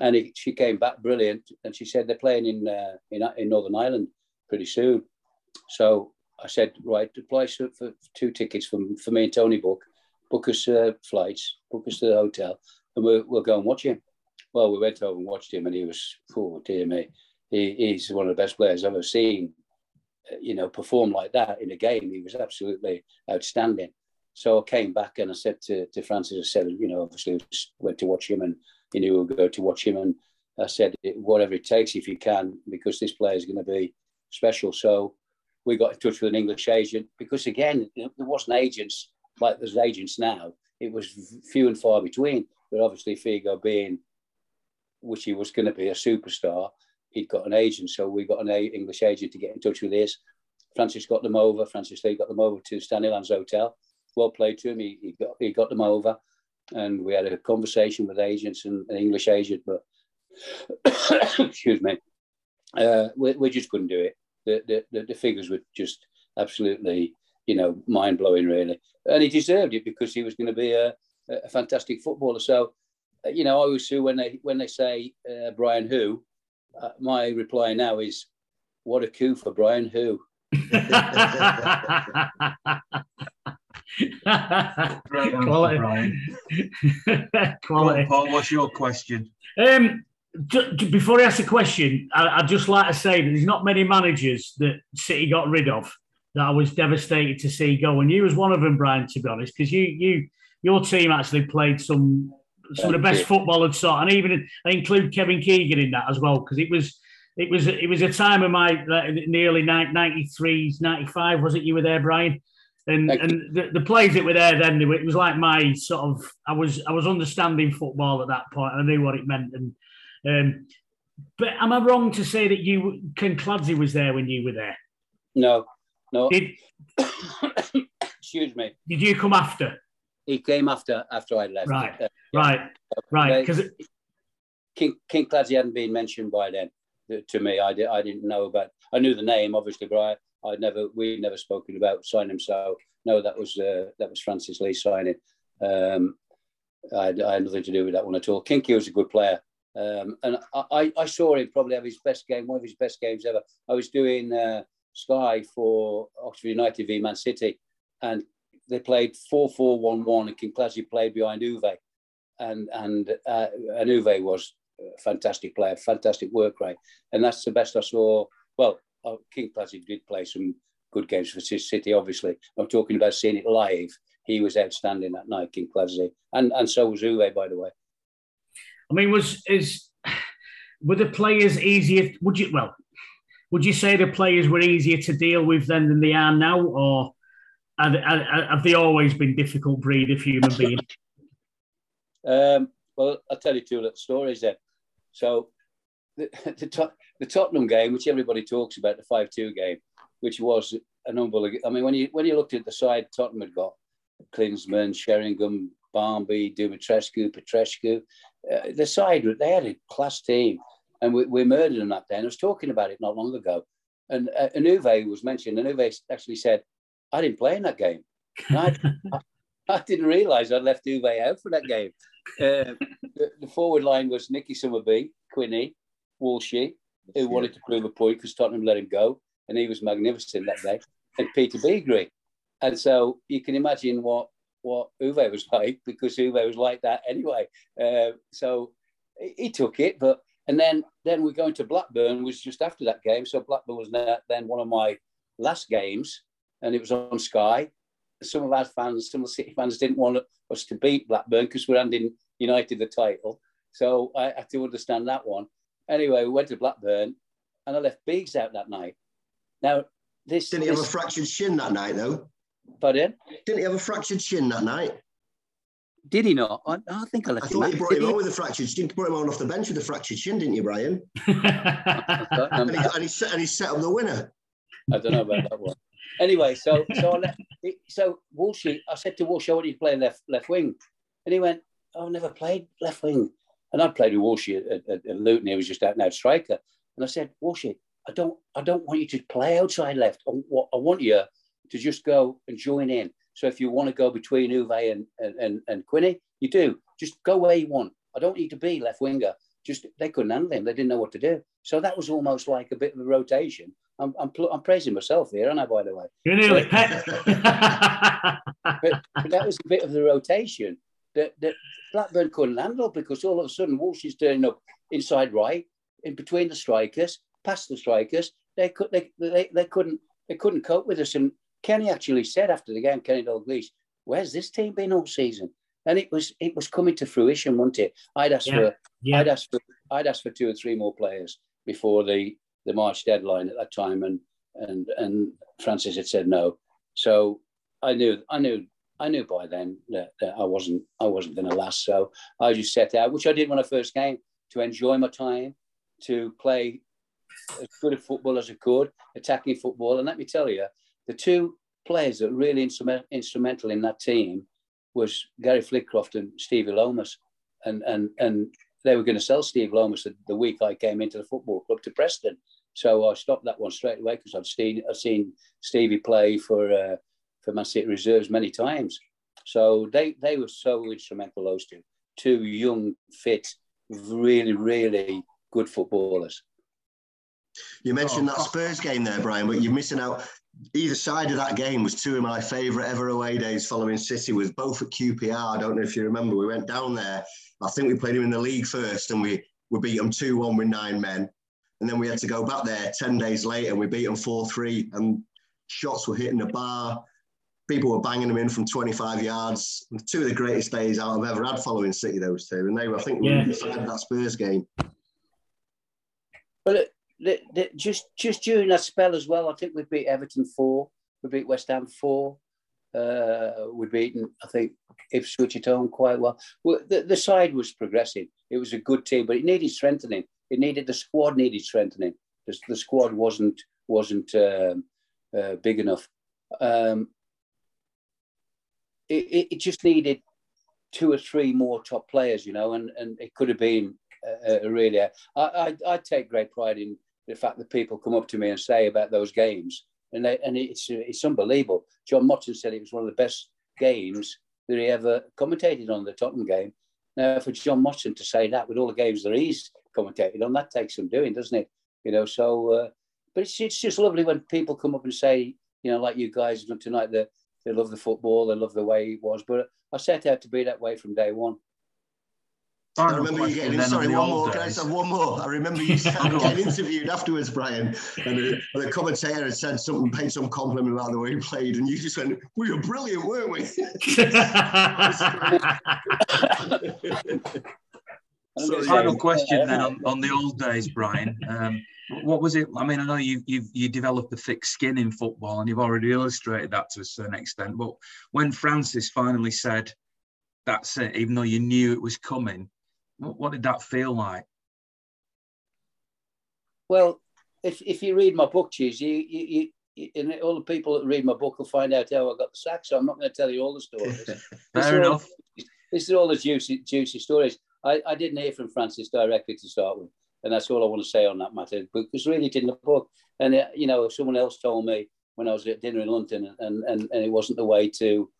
And he, she came back brilliant, and she said they're playing in uh, in, in Northern Ireland pretty soon. So I said, right, apply for, two tickets for, for me and Tony Book, book us uh, flights, book us to the hotel, and we'll, we'll go and watch him. Well, we went over and watched him, and he was, oh dear me, he, he's one of the best players I've ever seen. Uh, you know, perform like that in a game. He was absolutely outstanding. So I came back and I said to, to Francis, I said, you know, obviously we went to watch him, and he knew we would go to watch him, and I said, whatever it takes, if you can, because this player is going to be special. So we got in touch with an English agent because again, there wasn't agents like there's agents now. It was few and far between. But obviously, Figo being, which he was going to be a superstar, he'd got an agent. So we got an English agent to get in touch with this. Francis got them over. Francis Lee got them over to Stanneylands Hotel. Well played to him. He, he got he got them over, and we had a conversation with agents and an English agent. But excuse me, uh, we, we just couldn't do it the, the, the figures were just absolutely, you know, mind blowing, really. And he deserved it because he was going to be a, a fantastic footballer. So, uh, you know, I always say when they when they say uh, Brian who, uh, my reply now is, "What a coup for Brian who." Quality. Quality. Paul, what's your question? Um, before I ask the question, I, would just like to say that there's not many managers that City got rid of that I was devastated to see go, and you was one of them, Brian. To be honest, because you you your team actually played some some of the best football I'd saw, and even I include Kevin Keegan in that as well because it was it was it was a time of my in the early 93s, 95, was it? You were there, Brian? And and the, the players that were there then, it was like my sort of I was I was understanding football at that point. I knew what it meant. And um, but am I wrong to say that you Kinkladze was there when you were there? No, no. Did, excuse me. Did you come after? He came after after I left. Right, uh, yeah. right, right. Because King Kinkladze hadn't been mentioned by then to me. I, did, I didn't know about. I knew the name, obviously, but I, I'd never we'd never spoken about signing him. So no, that was uh, that was Francis Lee signing. Um, I, I, had nothing to do with that one at all. Kinky was a good player, um, and I, I, saw him probably have his best game, one of his best games ever. I was doing uh, Sky for Oxford United v Man City, and they played four four one one, and Kinkladze played behind Uwe, and and uh, and Uwe was a fantastic player, fantastic work rate, and that's the best I saw. Well, oh, Kinkladze did play some good games for City, obviously. I'm talking about seeing it live. He was outstanding that night, Kinkladze, and and so was Uwe, by the way. I mean, was is were the players easier? Would you well? Would you say the players were easier to deal with then than they are now, or have, have they always been difficult breed of human being? Um, well, I'll tell you two little stories then. So the, the, the Tottenham game, which everybody talks about, the five-two game, which was an unbelievable. I mean, when you when you looked at the side Tottenham had got, Klinsmann, Sheringham, Barmby, Dumitrescu, Petrescu, uh, the side they had a class team, and we, we murdered them that day. And I was talking about it not long ago, and uh, Anuve was mentioned. Anuve actually said, "I didn't play in that game." I, I, I, didn't realise I left Uwe out for that game. Uh, the, the, forward line was Nicky Summerbee, Quinny, Walshy, who wanted to prove a point because Tottenham let him go, and he was magnificent that day, and Peter Beagrie. And so you can imagine what what Uwe was like because Uwe was like that anyway. Uh, so he took it, but and then then we're going to Blackburn was just after that game. So Blackburn was then one of my last games, and it was on Sky. Some of our fans, some of the City fans, didn't want us to beat Blackburn because we're handing United the title. So I had to understand that one. Anyway, we went to Blackburn and I left Biggs out that night. Now, this. Didn't he have a fractured shin that night, though? Pardon? Didn't he have a fractured shin that night? Did he not? I, I think I left I thought you brought him on with a fractured shin. You brought him on off the bench with a fractured shin, didn't you, Brian? and, he, and, he set, and he set up the winner. I don't know about that one. Anyway, so so I left, so Walshy, I said to Walshy, I want you to play left left wing, and he went, oh, "I've never played left wing." And I'd played with Walshy at, at, at Luton. He was just out and out striker. And I said, Walshy, I don't, I don't want you to play outside left. I, I want you to just go and join in. So if you want to go between Uwe and, and, and, and Quinny, you do. Just go where you want. I don't need to be left winger. Just they couldn't handle him. They didn't know what to do. So that was almost like a bit of a rotation. I'm, I'm, I'm praising myself here, aren't I, by the way? You're nearly Pep. but, but that was a bit of the rotation that, that Blackburn couldn't handle because all of a sudden Walsh is turning up inside right, in between the strikers, past the strikers. They could they, they, they couldn't they couldn't cope with us. And Kenny actually said after the game, Kenny Dalglish, where's this team been all season? And it was it was coming to fruition, wasn't it? I'd asked yeah. for yeah. I'd asked for I'd asked for two or three more players before the the March deadline at that time, and and and Francis had said no. So I knew I knew I knew by then that, that I wasn't I wasn't going to last. So I just set out, which I did when I first came, to enjoy my time, to play as good a football as I could, attacking football. And let me tell you, the two players that were really instrument, instrumental in that team was Gary Flitcroft and Stevie Lomas. And and and they were going to sell Steve Lomas the, the week I came into the football club to Preston. So I stopped that one straight away because I'd seen I'd seen Stevie play for. Uh, for Man City reserves many times. So they they were so instrumental. Those two, two young, fit, really, really good footballers. You mentioned that Spurs game there, Brian, but you're missing out. Either side of that game was two of my favourite ever away days following City, was both at QPR. I don't know if you remember. We went down there. I think we played him in the league first, and we we beat him two one with nine men, and then we had to go back there ten days later, and we beat him four three, and shots were hitting the bar. People were banging them in from 25 yards. Two of the greatest days I've ever had following City, those two. And they were, I think, yeah. we decided that Spurs game. But the, just just during that spell as well, I think we beat Everton four, we beat West Ham four, uh, we'd beaten I think Ipswich at home quite well. well the, the side was progressing. It was a good team, but it needed strengthening. It needed the squad needed strengthening. The, the squad wasn't wasn't um, uh, big enough. Um, it, it just needed two or three more top players, you know, and, and it could have been uh, really. I, I I take great pride in the fact that people come up to me and say about those games, and they, and it's it's unbelievable. John Motson said it was one of the best games that he ever commentated on the Tottenham game. Now, for John Motson to say that with all the games that he's commentated on, that takes some doing, doesn't it? You know, so uh, but it's it's just lovely when people come up and say, you know, like you guys tonight, that they love the football, they love the way it was. But I set out to be that way from day one. I remember you getting sorry one more. Days. Can I just have one more? I remember you getting interviewed afterwards, Brian, and the, the commentator had said something, paid some compliment about the way he played, and you just went, "We were brilliant, weren't we?" so, final question then on, on, the old days, Brian. Um, what was it? I mean, I know you you you develop a thick skin in football, and you've already illustrated that to a certain extent. But when Francis finally said, "That's it," even though you knew it was coming, what, did that feel like? Well, if if you read my book, Cheese, you you, you and all the people that read my book will find out how I got the sack. So I'm not going to tell you all the stories. Fair enough. All, this is all the juicy juicy stories. I, I didn't hear from Francis directly to start with. And that's all I want to say on that matter, because really it in the book. And, uh, you know, someone else told me when I was at dinner in London and, and, and it wasn't the way to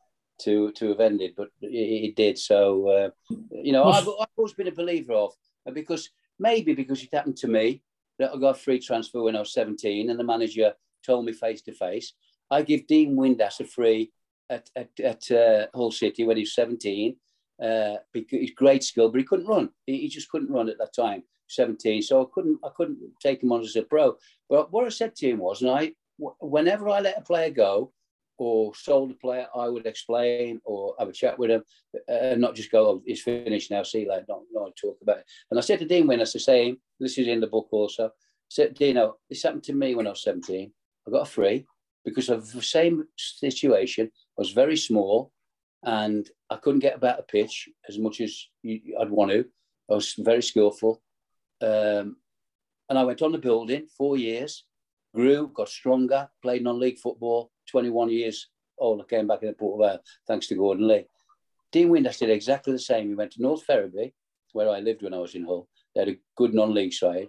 to to have ended, but it, it did. So, uh, you know, I've, I've always been a believer of, because maybe because it happened to me, that I got a free transfer when I was 17 and the manager told me face to face. I give Dean Windass a free at, at, at uh, Hull City when he was 17. Uh, because he's great skill, but he couldn't run. He, he, just couldn't run at that time. 17. So I couldn't I couldn't take him on as a pro. But what I said to him was, and I whenever I let a player go or sold a player, I would explain or have a chat with him and not just go, oh, it's finished now, see you later, not, not talk about it. And I said to Dean Windass the same, this is in the book also, I said, Dino, this happened to me when I was 17. I got a free because of the same situation. I was very small and I couldn't get about a pitch as much as I'd want to. I was very skillful. Um, and I went on the building four years, grew, got stronger, played non-league football. 21 years old, I came back in the Port of Vale, thanks to Gordon Lee. Dean Windass did exactly the same. He went to North Ferriby, where I lived when I was in Hull. They had a good non-league side,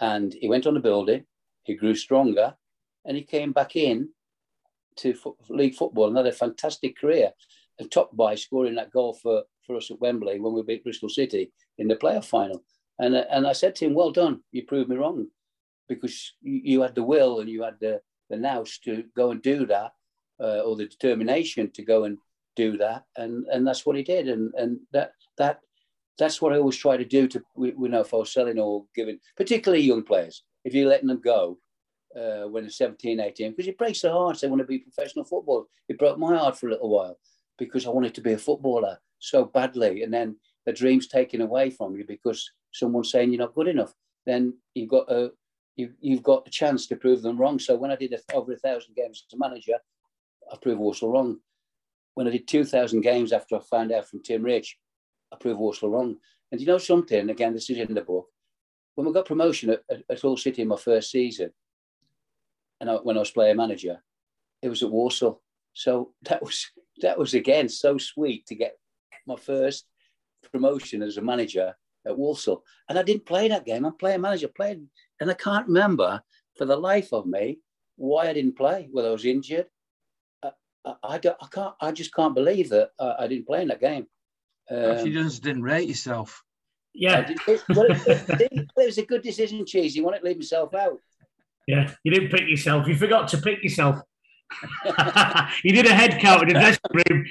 and he went on the building. He grew stronger, and he came back in to fo- league football and had a fantastic career. And topped by scoring that goal for, for us at Wembley when we beat Bristol City in the playoff final. And, and I said to him, well done, you proved me wrong because you had the will and you had the, the nous to go and do that uh, or the determination to go and do that. And, and that's what he did. And, and that, that, that's what I always try to do to, we know was selling or giving, particularly young players, if you're letting them go uh, when they're 17, 18, because it breaks their hearts. They want to be professional football. It broke my heart for a little while because I wanted to be a footballer so badly. And then the dream's taken away from you because someone's saying you're not good enough, then you've got a you, you've got the chance to prove them wrong. So when I did a, over a thousand games as a manager, I proved Walsall wrong. When I did two thousand games after I found out from Tim Rich, I proved Walsall wrong. And you know something? Again, this is in the book. When we got promotion at Hull City in my first season, and I, when I was player manager, it was at Walsall. So that was that was again so sweet to get my first promotion as a manager at Walsall. And I didn't play that game. I'm player manager, played, and I can't remember for the life of me why I didn't play, whether I was injured. Uh, I, I, I can't, I just can't believe that I, I didn't play in that game. Um, you just didn't rate yourself. Yeah, it, well, it, it, was a good decision, Cheese. You want to leave himself out. Yeah, you didn't pick yourself. You forgot to pick yourself. you did a head count in the dressing room.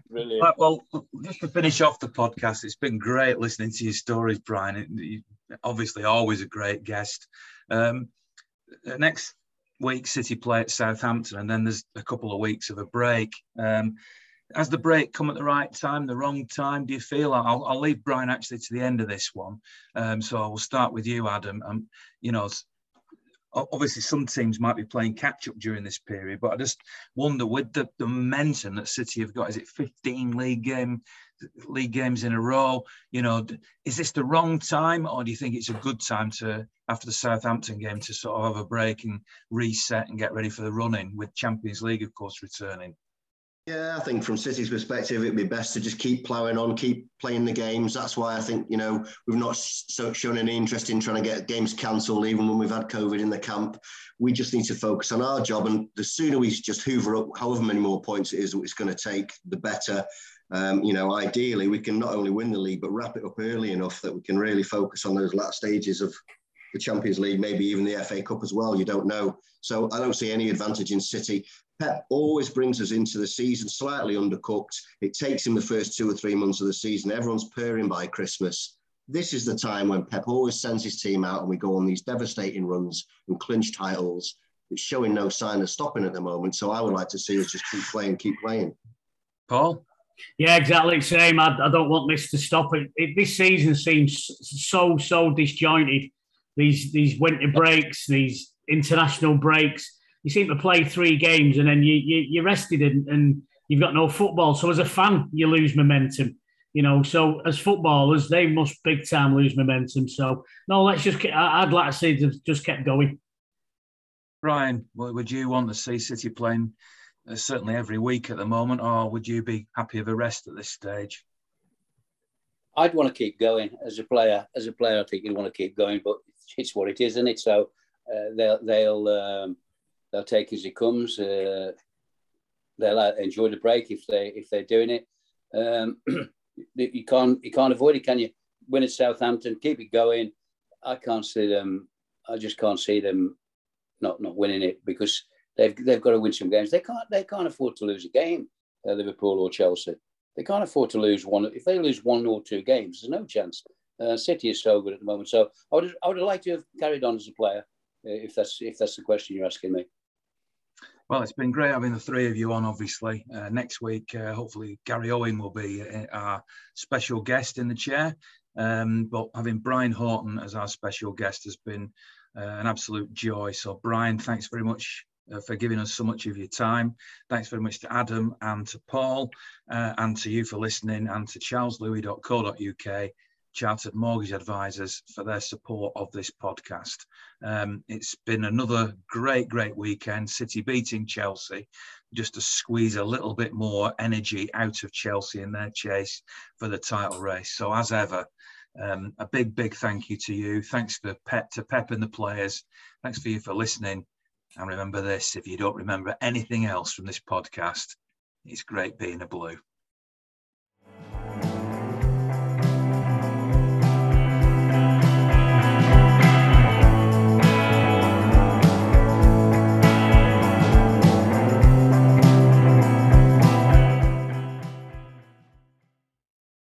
Brilliant. Well, just to finish off the podcast, it's been great listening to your stories, Brian. Obviously, always a great guest. Um, next week, City play at Southampton, and then there's a couple of weeks of a break. Um, has the break come at the right time, the wrong time? Do you feel? I'll, I'll leave Brian actually to the end of this one. Um, so I will start with you, Adam. Um, you know, obviously some teams might be playing catch up during this period, but I just wonder with the, the momentum that City have got, is it 15 league game league games in a row? You know, is this the wrong time, or do you think it's a good time to after the Southampton game to sort of have a break and reset and get ready for the running with Champions League, of course, returning? Yeah, I think from City's perspective, it'd be best to just keep ploughing on, keep playing the games. That's why I think you know we've not shown any interest in trying to get games cancelled, even when we've had COVID in the camp. We just need to focus on our job, and the sooner we just hoover up, however many more points it is that it's going to take, the better. Um, you know, ideally, we can not only win the league but wrap it up early enough that we can really focus on those last stages of the Champions League, maybe even the FA Cup as well. You don't know. So I don't see any advantage in City. Pep always brings us into the season slightly undercooked. It takes him the first two or three months of the season. Everyone's purring by Christmas. This is the time when Pep always sends his team out and we go on these devastating runs and clinch titles. It's showing no sign of stopping at the moment. So I would like to see us just keep playing, keep playing. Paul? Yeah, exactly same. I, I don't want this to stop. It, it, this season seems so, so disjointed. These, these winter breaks, these international breaks you seem to play three games and then you, you you're rested and, and you've got no football. So as a fan, you lose momentum. You know, so as footballers, they must big time lose momentum. So no, let's just. I'd like to see just kept going. Brian, would you want to see City playing certainly every week at the moment, or would you be happy with a rest at this stage? I'd want to keep going as a player. As a player, I think you'd want to keep going, but it's what it is, isn't it? So uh, they'll they'll um, they'll take as it comes. Uh, they'll uh, enjoy the break if they if they're doing it. Um, you can't you can't avoid it, can you? Win at Southampton, keep it going. I can't see them. I just can't see them not not winning it because they've they've got to win some games. They can't they can't afford to lose a game. Uh, Liverpool or Chelsea, they can't afford to lose one. If they lose one or two games, there's no chance. Uh, City is so good at the moment. So I would I would have liked to have carried on as a player, uh, if that's if that's the question you're asking me. Well, it's been great having the three of you on, obviously. Uh, next week, uh, hopefully, Gary Owen will be uh, our special guest in the chair. Um, but having Brian Horton as our special guest has been uh, an absolute joy. So, Brian, thanks very much uh, for giving us so much of your time. Thanks very much to Adam and to Paul, uh, and to you for listening, and to charleslewis.co.uk Chartered Mortgage Advisors for their support of this podcast. Um, it's been another great, great weekend. City beating Chelsea just to squeeze a little bit more energy out of Chelsea in their chase for the title race. So, as ever, um, a big, big thank you to you. Thanks for Pep to Pep and the players. Thanks for you for listening. And remember this: if you don't remember anything else from this podcast, it's great being a blue.